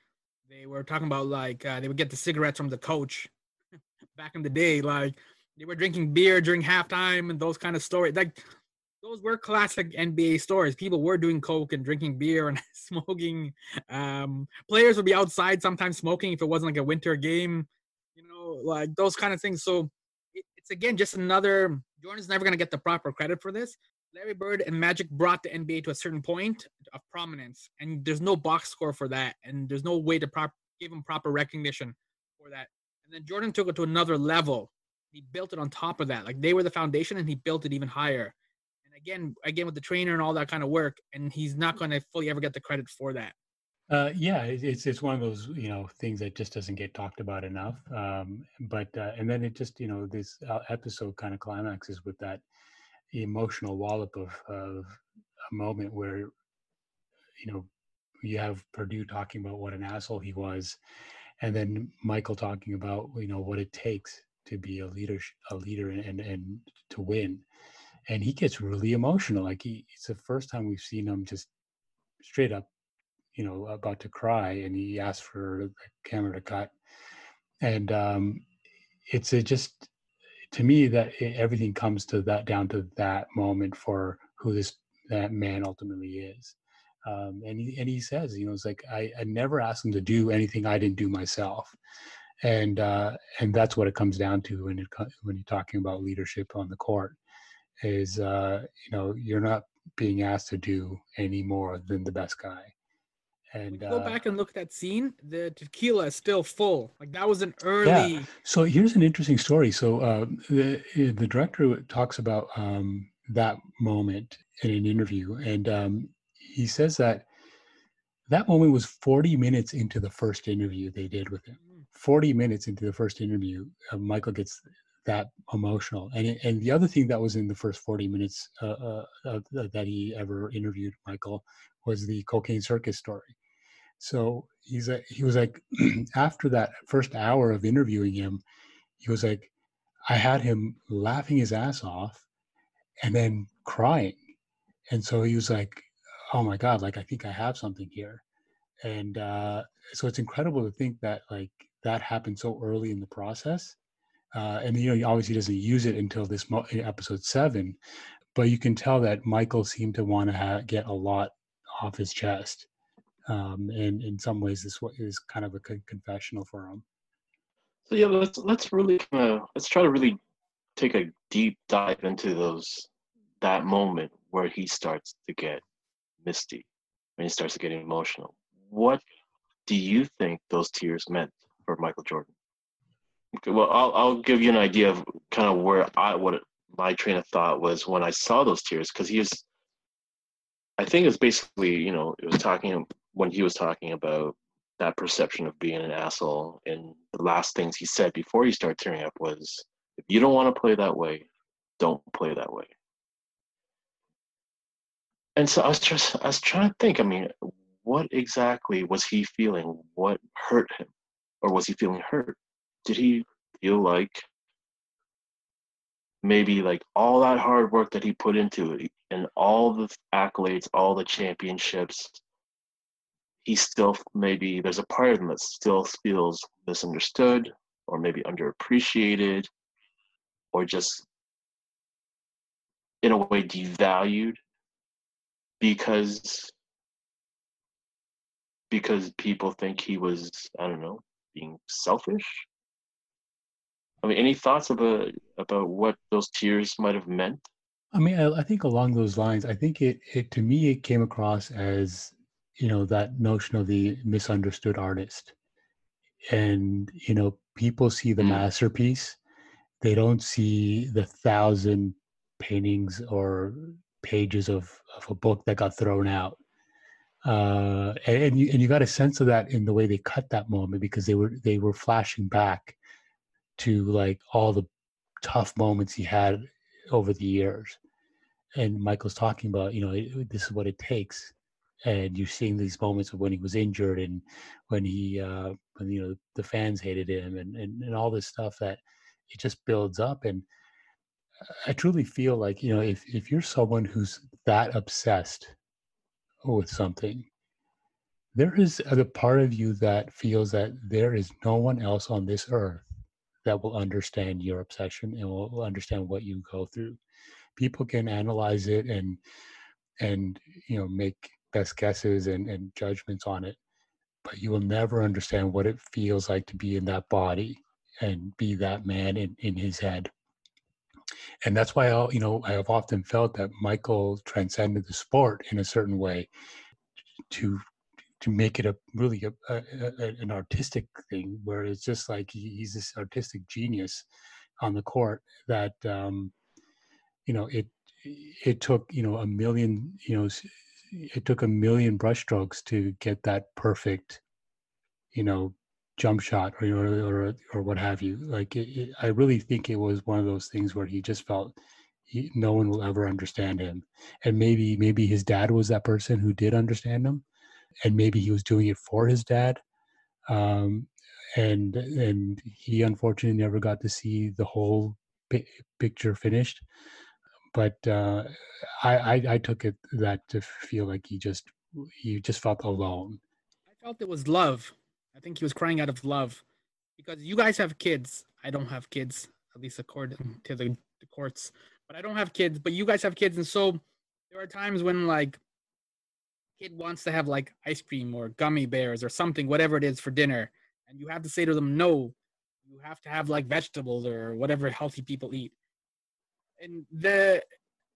they were talking about like uh, they would get the cigarettes from the coach back in the day, like they were drinking beer during halftime and those kind of stories. Like those were classic NBA stories. People were doing coke and drinking beer and smoking. Um, players would be outside sometimes smoking if it wasn't like a winter game, you know, like those kind of things. So it, it's again just another. Jordan's never going to get the proper credit for this. Larry Bird and Magic brought the NBA to a certain point of prominence, and there's no box score for that, and there's no way to prop, give him proper recognition for that. And then Jordan took it to another level. He built it on top of that. Like they were the foundation, and he built it even higher And again, again with the trainer and all that kind of work, and he's not going to fully ever get the credit for that. Uh, yeah, it's it's one of those you know things that just doesn't get talked about enough. Um, but uh, and then it just you know this uh, episode kind of climaxes with that emotional wallop of, of a moment where you know you have Perdue talking about what an asshole he was, and then Michael talking about you know what it takes to be a leader a leader and and to win and he gets really emotional. Like he, it's the first time we've seen him just straight up, you know, about to cry, and he asks for the camera to cut, and um, it's a just to me that it, everything comes to that down to that moment for who this that man ultimately is. Um, and he and he says, you know, it's like I, I never asked him to do anything I didn't do myself, and uh, and that's what it comes down to when it when you're talking about leadership on the court is uh, you know you're not being asked to do any more than the best guy. And go uh, back and look at that scene. The tequila is still full. Like that was an early. Yeah. So here's an interesting story. So uh, the the director talks about um, that moment in an interview, and um, he says that that moment was 40 minutes into the first interview they did with him. Mm. 40 minutes into the first interview, uh, Michael gets that emotional. And and the other thing that was in the first 40 minutes uh, uh, uh, that he ever interviewed Michael was the cocaine circus story. So he's he was like after that first hour of interviewing him, he was like, I had him laughing his ass off, and then crying, and so he was like, Oh my god, like I think I have something here, and uh, so it's incredible to think that like that happened so early in the process. Uh, and you know, he obviously doesn't use it until this mo- episode seven, but you can tell that Michael seemed to want to ha- get a lot off his chest, um, and in some ways, this is kind of a confessional for him. So yeah, let's let's really let's try to really take a deep dive into those that moment where he starts to get misty, when he starts to get emotional. What do you think those tears meant for Michael Jordan? Okay, well, I'll I'll give you an idea of kind of where I what my train of thought was when I saw those tears because he was. I think it's basically you know it was talking when he was talking about that perception of being an asshole and the last things he said before he started tearing up was if you don't want to play that way don't play that way. And so i was just i was trying to think i mean what exactly was he feeling? What hurt him? Or was he feeling hurt? Did he feel like maybe like all that hard work that he put into it and all the accolades, all the championships, he still maybe there's a part of him that still feels misunderstood or maybe underappreciated or just in a way devalued because because people think he was i don't know being selfish? I mean any thoughts about about what those tears might have meant? I mean, I, I think along those lines, I think it, it to me it came across as you know that notion of the misunderstood artist, and you know people see the Mm. masterpiece, they don't see the thousand paintings or pages of of a book that got thrown out. Uh, and and you and you got a sense of that in the way they cut that moment because they were they were flashing back to like all the tough moments he had over the years. And Michael's talking about, you know, it, this is what it takes. And you're seeing these moments of when he was injured and when he, uh, when, you know, the fans hated him and, and, and all this stuff that it just builds up. And I truly feel like, you know, if, if you're someone who's that obsessed with something, there is a part of you that feels that there is no one else on this earth that will understand your obsession and will understand what you go through. People can analyze it and and you know make best guesses and, and judgments on it, but you will never understand what it feels like to be in that body and be that man in, in his head. And that's why I, you know I have often felt that Michael transcended the sport in a certain way to to make it a really a, a, a, an artistic thing where it's just like he, he's this artistic genius on the court that um you know it it took you know a million you know it took a million brushstrokes to get that perfect you know jump shot or or or, what have you. Like it, it, i really think it was one of those things where he just felt he, no one will ever understand him. And maybe maybe his dad was that person who did understand him and maybe he was doing it for his dad. Um, and and he unfortunately never got to see the whole pi- picture finished but uh, I, I i took it that to feel like he just he just felt alone I felt it was love. I think he was crying out of love because you guys have kids. I don't have kids, at least according to the, the courts. But I don't have kids. But you guys have kids, and so there are times when like kid wants to have like ice cream or gummy bears or something, whatever it is for dinner, and you have to say to them no. You have to have like vegetables or whatever healthy people eat. And the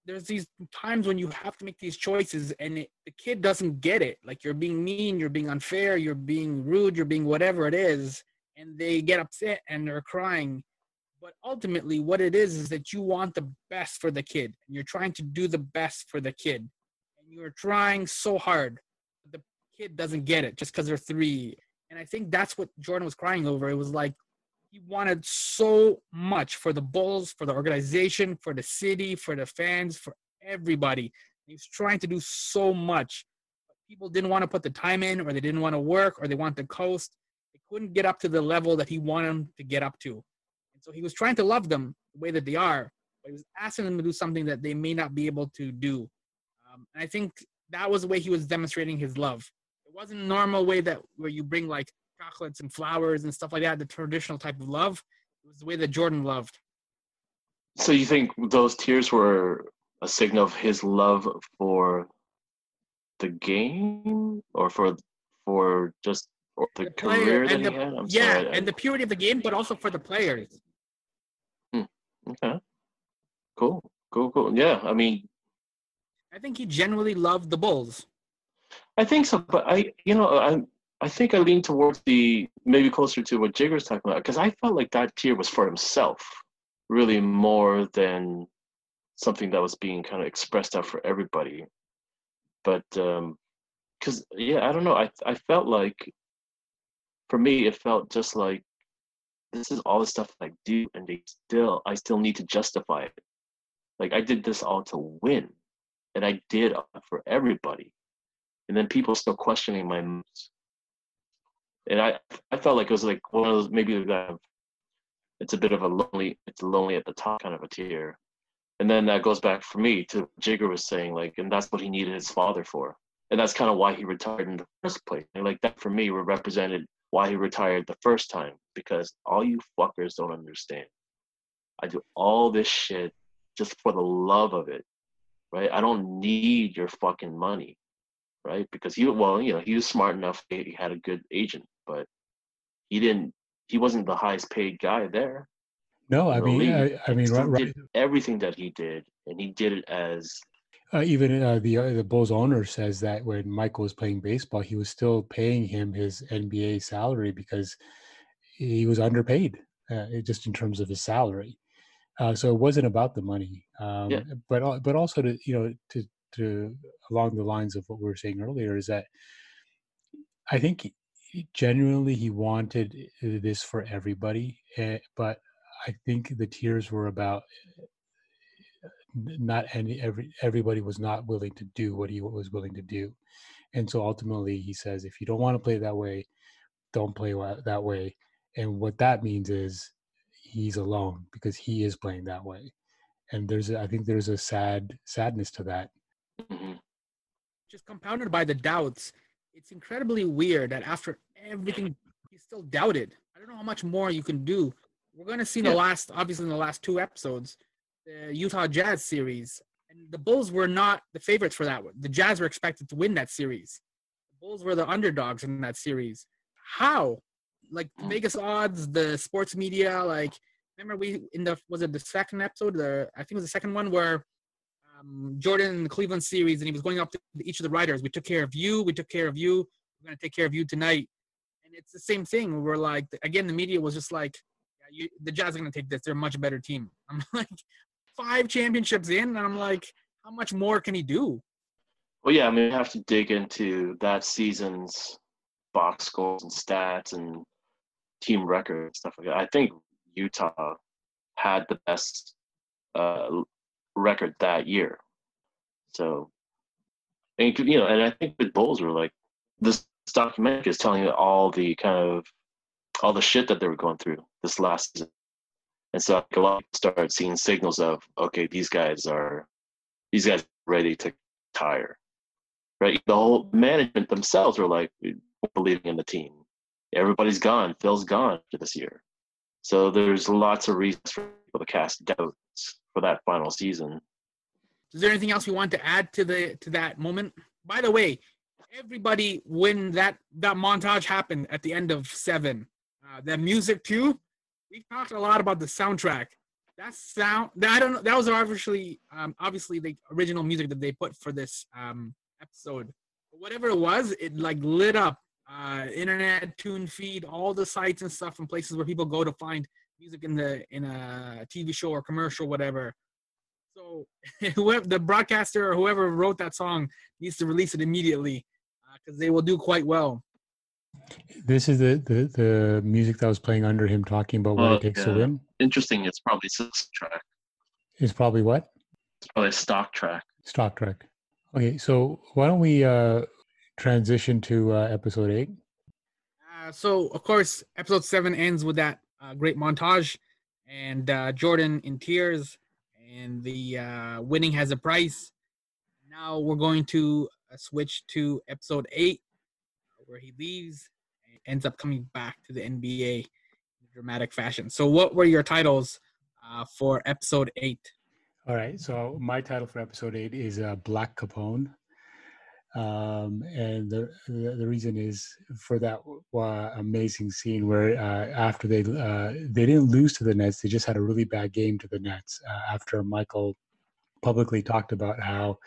there's these times when you have to make these choices and it, the kid doesn't get it. Like you're being mean you're being unfair you're being rude you're being whatever it is and they get upset and they're crying. But ultimately what it is is that you want the best for the kid and you're trying to do the best for the kid. And you're trying so hard but the kid doesn't get it just because they're three. And i think that's what jordan was crying over. It was like he wanted so much for the Bulls, for the organization, for the city, for the fans, for everybody. He was trying to do so much. But people didn't want to put the time in, or they didn't want to work, or they wanted to coast. They couldn't get up to the level that he wanted them to get up to. And so he was trying to love them the way that they are, but he was asking them to do something that they may not be able to do. Um, and I think that was the way he was demonstrating his love. It wasn't a normal way that where you bring like chocolates and flowers and stuff like that, the traditional type of love. It was the way that Jordan loved. so you think those tears were a signal of his love for the game or for for just or the, The career that and he had i'm yeah, sorry I- and the purity of the game, but also for the players. Hmm, okay cool cool cool yeah i mean I think he genuinely loved the Bulls. I think so, but I, you know, I, I think I lean towards the maybe closer to what Jigger's talking about because I felt like that tear was for himself, really more than something that was being kind of expressed out for everybody. But um, because yeah, I don't know, I I felt like, for me, it felt just like this is all the stuff I do, and they still, I still need to justify it. Like I did this all to win, and I did for everybody and then people still questioning my moves. And I, I felt like it was like one of those maybe it's a bit of a lonely, it's lonely at the top kind of a tear. And then that goes back for me to Jigger was saying like, and that's what he needed his father for. and that's kind of why he retired in the first place. And like that for me represented why he retired the first time because all you fuckers don't understand. I do all this shit just for the love of it, right? I don't need your fucking money, right? Because he, well, you know, he was smart enough. He had a good agent, but he didn't. He wasn't the highest paid guy there. No, I mean, I, I, mean, right, right. everything that he did, and he did it as uh, even uh, the uh, the Bulls owner says that when Michael was playing baseball, he was still paying him his NBA salary because he was underpaid, uh, just in terms of his salary. Uh, so it wasn't about the money, um, yeah. but but also to you know to to along the lines of what we were saying earlier is that I think genuinely he wanted this for everybody, eh, but I think the tears were about not any every everybody was not willing to do what he was willing to do. And so ultimately he says if you don't want to play that way don't play that way. And what that means is he's alone because he is playing that way. And there's i think there's a sad sadness to that. Mm-hmm. just compounded by the doubts it's incredibly weird that after everything he's still doubted i don't know how much more you can do we're going to see in the last obviously in the last two episodes the Utah Jazz series, and the Bulls were not the favorites for that one. The Jazz were expected to win that series. The Bulls were the underdogs in that series. How? Like the Vegas odds, the sports media, like remember we in the was it the second episode? The I think it was the second one where um, Jordan in the Cleveland series, and he was going up to each of the writers. We took care of you. We took care of you. We're gonna take care of you tonight. And it's the same thing. We're like, again, the media was just like, yeah, you, the Jazz are gonna take this. They're a much better team. I'm like, five championships in, and I'm like, how much more can he do? Well, yeah, I mean, you have to dig into that season's box scores and stats and team record and stuff like that. I think Utah had the best uh, record that year. So, and, you know, and I think the Bulls were like, this documentary is telling you all the kind of all the shit that they were going through this last season. And so a lot of started seeing signals of, okay, these guys are these guys are ready to tire. Right? The whole management themselves were like believing in the team. Everybody's gone. Phil's gone for this year. So there's lots of reasons for people to cast doubts for that final season. Is there anything else you want to add to the to that moment? By the way, everybody when that that montage happened at the end of seven, uh, the music too we talked a lot about the soundtrack. That sound, that, I don't know, that was obviously, um, obviously the original music that they put for this um, episode. But whatever it was, it like lit up uh, internet Tunefind, all the sites and stuff and places where people go to find music in the in a TV show or commercial, whatever. So whoever the broadcaster or whoever wrote that song needs to release it immediately because uh, they will do quite well. This is the, the, the music that was playing under him talking about what oh, it takes yeah. to win. Interesting. It's probably six track. It's probably what? It's probably a stock track. Stock track. Okay, so why don't we uh, transition to uh, episode eight? Uh, so, of course, episode seven ends with that uh, great montage and uh, Jordan in tears, and the uh, winning has a price. Now we're going to uh, switch to episode eight, where he leaves and ends up coming back to the NBA in dramatic fashion. So, what were your titles uh, for episode eight? All right. So, my title for episode eight is uh, Black Capone. Um, and the, the, the reason is for that uh, amazing scene where uh, after they uh, they didn't lose to the Nets, they just had a really bad game to the Nets uh, after Michael publicly talked about how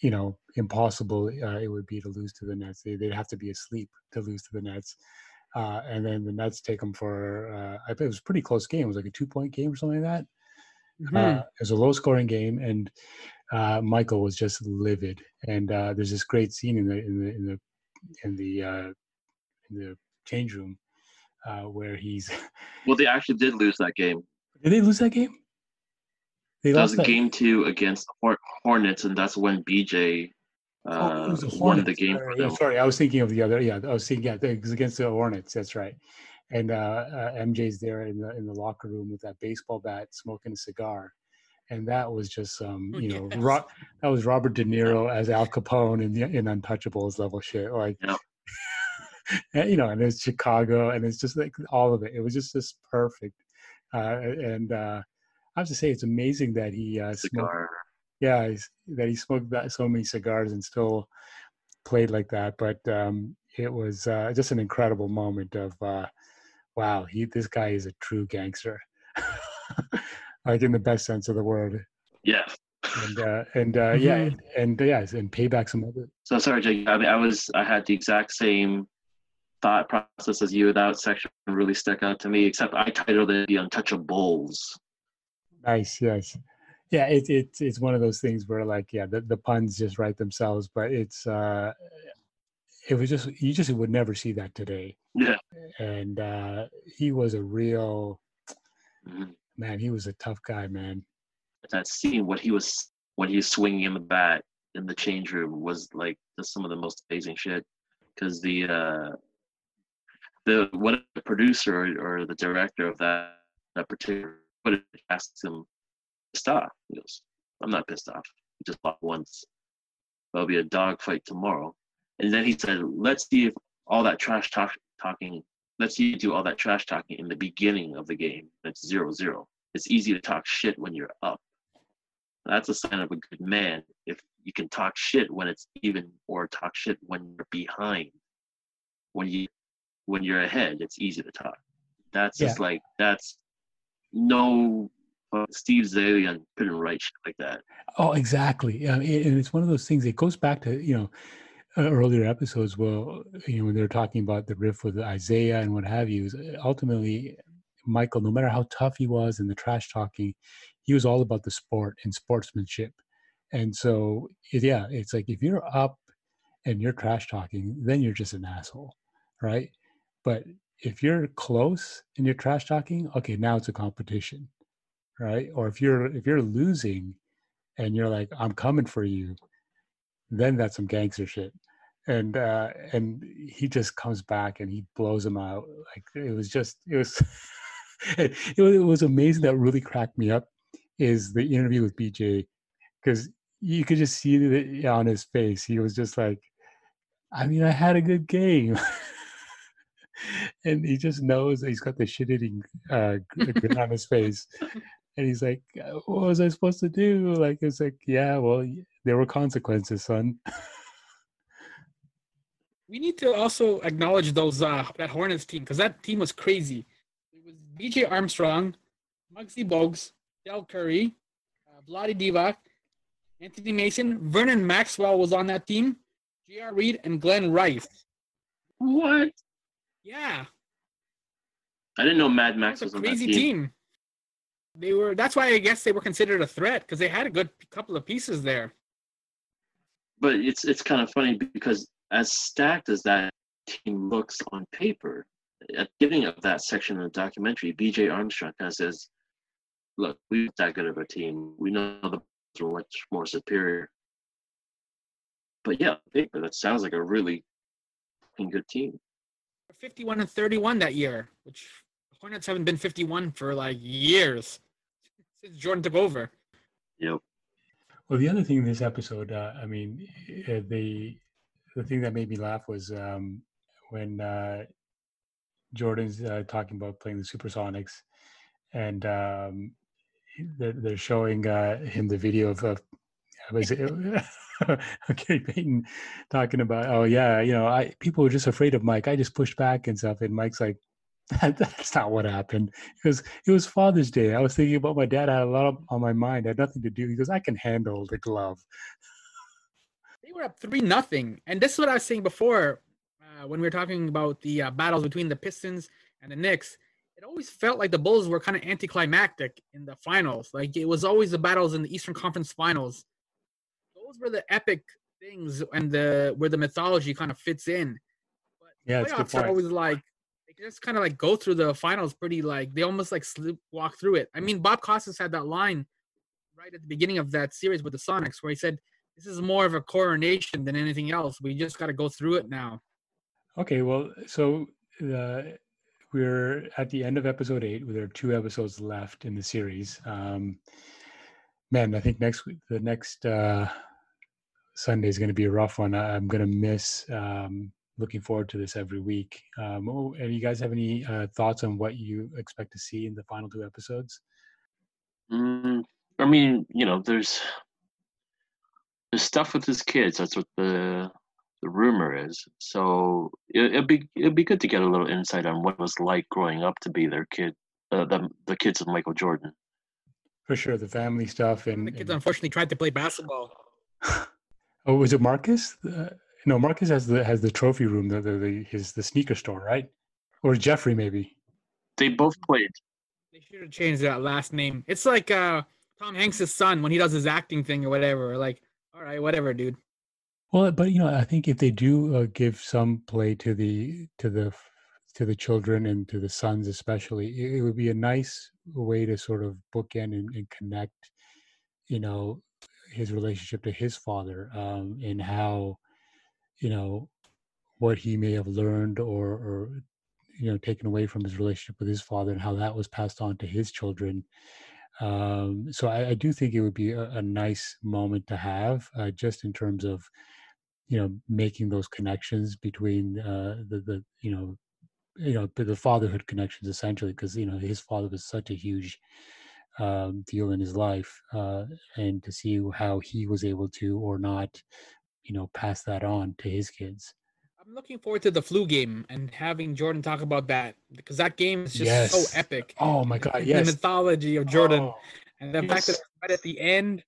you know impossible uh, it would be to lose to the Nets. They, would have to be asleep to lose to the Nets. Uh, and then the Nets take them for uh, I think it was a pretty close game. It was like a two point game or something like that. Mm-hmm. It was a low scoring game, and uh, Michael was just livid. And uh, there's this great scene in the in the in the in the, uh, in the change room where he's. well, they actually did lose that game. Did they lose that game? They that was that. game two against the Hornets, and that's when BJ uh, oh, won the game sorry, sorry, I was thinking of the other. Yeah, I was thinking. Yeah, it was against the Hornets. That's right. And uh, uh, MJ's there in the in the locker room with that baseball bat, smoking a cigar, and that was just some, you know, Yes. Ro- that was Robert De Niro as Al Capone in the in Untouchables level shit. Like, Yep. and, you know, and it's Chicago, and it's just like all of it. It was just just perfect. Uh, and uh, I have to say, it's amazing that he uh, smoked yeah, that he smoked that so many cigars and still played like that. But um, it was uh, just an incredible moment of, uh, wow, he this guy is a true gangster, like in the best sense of the word. Yeah. And uh, and uh, yeah, Mhm. and uh, yeah, and payback some other. So sorry, Jake. I mean, I was I had the exact same thought process as you. That section really stuck out to me. Except I titled it "The Untouchables." Nice, yes, yeah. It's it's it's one of those things where like yeah, the, the puns just write themselves, but it's uh, it was just you just would never see that today. Yeah. And uh, he was a real Mhm. Man. He was a tough guy, man. That scene, what he was when he was swinging in the bat in the change room, was like just some of the most amazing shit. Because the uh, the what the producer or, or the director of that that particular footage asks him pissed off. He goes, "I'm not pissed off. We just fought once. There'll be a dog fight tomorrow." And then he said, "Let's see if all that trash talk talking. Let's see you do all that trash talking in the beginning of the game. That's zero zero. It's easy to talk shit when you're up. That's a sign of a good man if you can talk shit when it's even or talk shit when you're behind. When you when you're ahead, it's easy to talk. That's just like that's no uh, Steve Zaillian couldn't write shit like that. Oh, exactly. Yeah, and and it's one of those things. It goes back to you know earlier episodes. Well, you know when they're talking about the riff with Isaiah and what have you. uh, Ultimately, Michael, no matter how tough he was and the trash talking, he was all about the sport and sportsmanship. And so, yeah, it's like if you're up and you're trash talking, then you're just an asshole, right? But if you're close and you're trash talking, okay, now it's a competition, right? Or if you're if you're losing and you're like, I'm coming for you, then that's some gangster shit. And uh and he just comes back and he blows him out. Like it was just it was it, it was amazing that really cracked me up is the interview with BJ because you could just see it on his face. He was just like, I mean, I had a good game. and he just knows that he's got the shit eating uh, grin on his face. And he's like, "Uh, What was I supposed to do? Like, it's like, Yeah, well, there were consequences, son. We need to also acknowledge those uh that Hornets team because that team was crazy. It was BJ Armstrong, Muggsy Bogues, Del Curry, uh, Vlade Divac, Anthony Mason, Vernon Maxwell was on that team, J.R. Reid, and Glen Rice. What? Yeah, I didn't know Mad Max that's was a on that crazy team. team. They were. That's why I guess they were considered a threat because they had a good couple of pieces there. But it's it's kind of funny because as stacked as that team looks on paper, at the beginning of that section of the documentary, BJ Armstrong kind of says, "Look, we're not that good of a team. We know the Bulls are much more superior." But yeah, paper that sounds like a really good team. 51 and 31 that year, which Hornets haven't been 51 for like years since Jordan took over. Yep. Well, the other thing in this episode, uh, I mean, uh, the the thing that made me laugh was um, when uh, Jordan's uh, talking about playing the Supersonics, and um, they're, they're showing uh, him the video of, of was it Gary Payton talking about, oh yeah, you know, I people were just afraid of Mike. I just pushed back and stuff, and Mike's like. That, that's not what happened. Because it was Father's Day. I was thinking about my dad. I had a lot of, on my mind. I had nothing to do. He goes, I can handle the glove. They were up 3 nothing. And this is what I was saying before uh, when we were talking about the uh, battles between the Pistons and the Knicks. It always felt like the Bulls were kind of anticlimactic in the finals. Like it was always the battles in the Eastern Conference Finals. Those were the epic things and the where the mythology kind of fits in. But Yeah, it's good playoffs are point. always like just kind of like go through the finals pretty like they almost like slip walk through it. I mean, Bob Costas had that line right at the beginning of that series with the Sonics where he said, "This is more of a coronation than anything else. We just got to go through it now." Okay, well, so uh, we're at the end of episode eight. There are two episodes left in the series. Um, man, I think next week, the next uh, Sunday is going to be a rough one. I, am going to miss um, looking forward to this every week. Um, oh, and you guys have any uh, thoughts on what you expect to see in the final two episodes? Mm, I mean, you know, there's there's stuff with his kids. That's what the the rumor is. So it, would be it'd be good to get a little insight on what it was like growing up to be their kid, uh, the the kids of Michael Jordan. For sure, the family stuff and the kids and... unfortunately tried to play basketball. oh, was it Marcus? Uh, no, Marcus has the has the trophy room, the, the, the his the sneaker store, right? Or Jeffrey maybe. They both played. They should have changed that last name. It's like uh, Tom Hanks' son when he does his acting thing or whatever. Like, all right, whatever, dude. Well, but you know, I think if they do uh, give some play to the to the to the children and to the sons, especially, it, it would be a nice way to sort of bookend and, and connect, you know, his relationship to his father um, and how, you know, what he may have learned or, or you know taken away from his relationship with his father and how that was passed on to his children. Um, so I, I, do think it would be a, a nice moment to have uh, just in terms of you know making those connections between uh, the the you know you know the fatherhood connections essentially because you know his father was such a huge um, deal in his life uh, and to see how he was able to or not you know pass that on to his kids i'm looking forward to the flu game and having jordan talk about that because that game is just yes. so epic oh my god yes the mythology of jordan oh, and the yes. fact that right at the end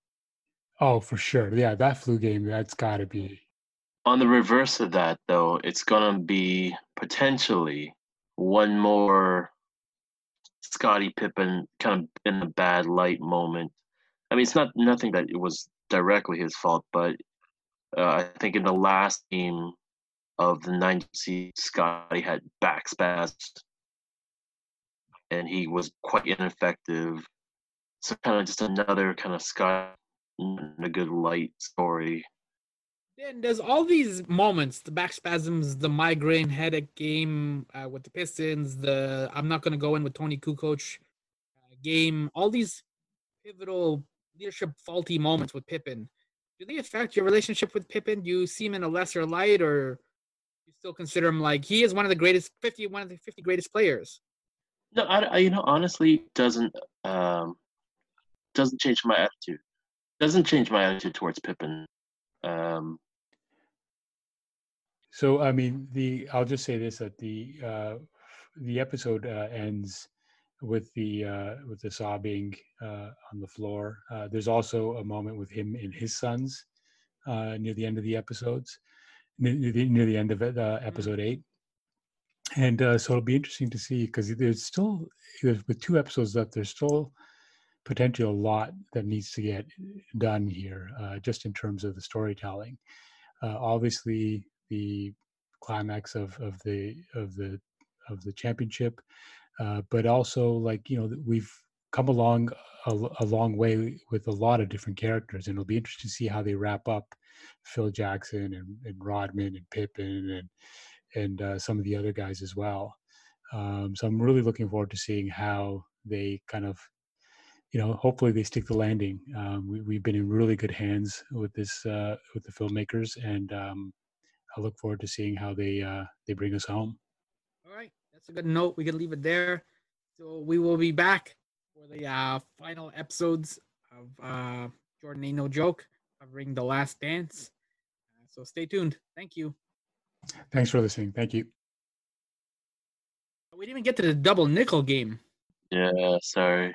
oh for sure yeah that flu game that's got to be on the reverse of that, though, it's gonna be potentially one more Scottie Pippen kind of in a bad light moment. I mean, it's not nothing that it was directly his fault, but uh, I think in the last game of the 90s, Scottie had back spasms and he was quite ineffective. So kind of just another kind of Scott in a good light story then there's all these moments, the back spasms, the migraine headache game uh, with the Pistons, the I'm not going to go in with Toni Kukoc uh, game, all these pivotal leadership faulty moments with Pippen. Do they affect your relationship with Pippen? Do you see him in a lesser light or you still consider him like he is one of the greatest 50 one of the 50 greatest players? No, I, I you know honestly doesn't um doesn't change my attitude. Doesn't change my attitude towards Pippen. Um, so I mean, the I'll just say this: that the uh, the episode uh, ends with the uh, with the sobbing uh, on the floor. Uh, there's also a moment with him and his sons uh, near the end of the episodes, near the, near the end of it, uh, mm-hmm. episode eight. And uh, so it'll be interesting to see because there's still there's, with two episodes left. There's still potentially a lot that needs to get done here, uh, just in terms of the storytelling. Uh, obviously, the climax of of the of the of the championship, uh, but also like you know we've come along a, a, long way with a lot of different characters, and it'll be interesting to see how they wrap up Phil Jackson and, and Rodman and Pippen and and uh, some of the other guys as well. Um, so I'm really looking forward to seeing how they kind of you know, hopefully they stick the landing. Um, we, have been in really good hands with this uh, with the filmmakers, and um, I look forward to seeing how they uh, they bring us home. All right, that's a good note. We can leave it there. So we will be back for the uh, final episodes of uh, Jordan Ain't No Joke, covering the Last Dance. Uh, so stay tuned. Thank you. Thanks for listening. Thank you. We didn't even get to the double nickel game. Yeah, sorry.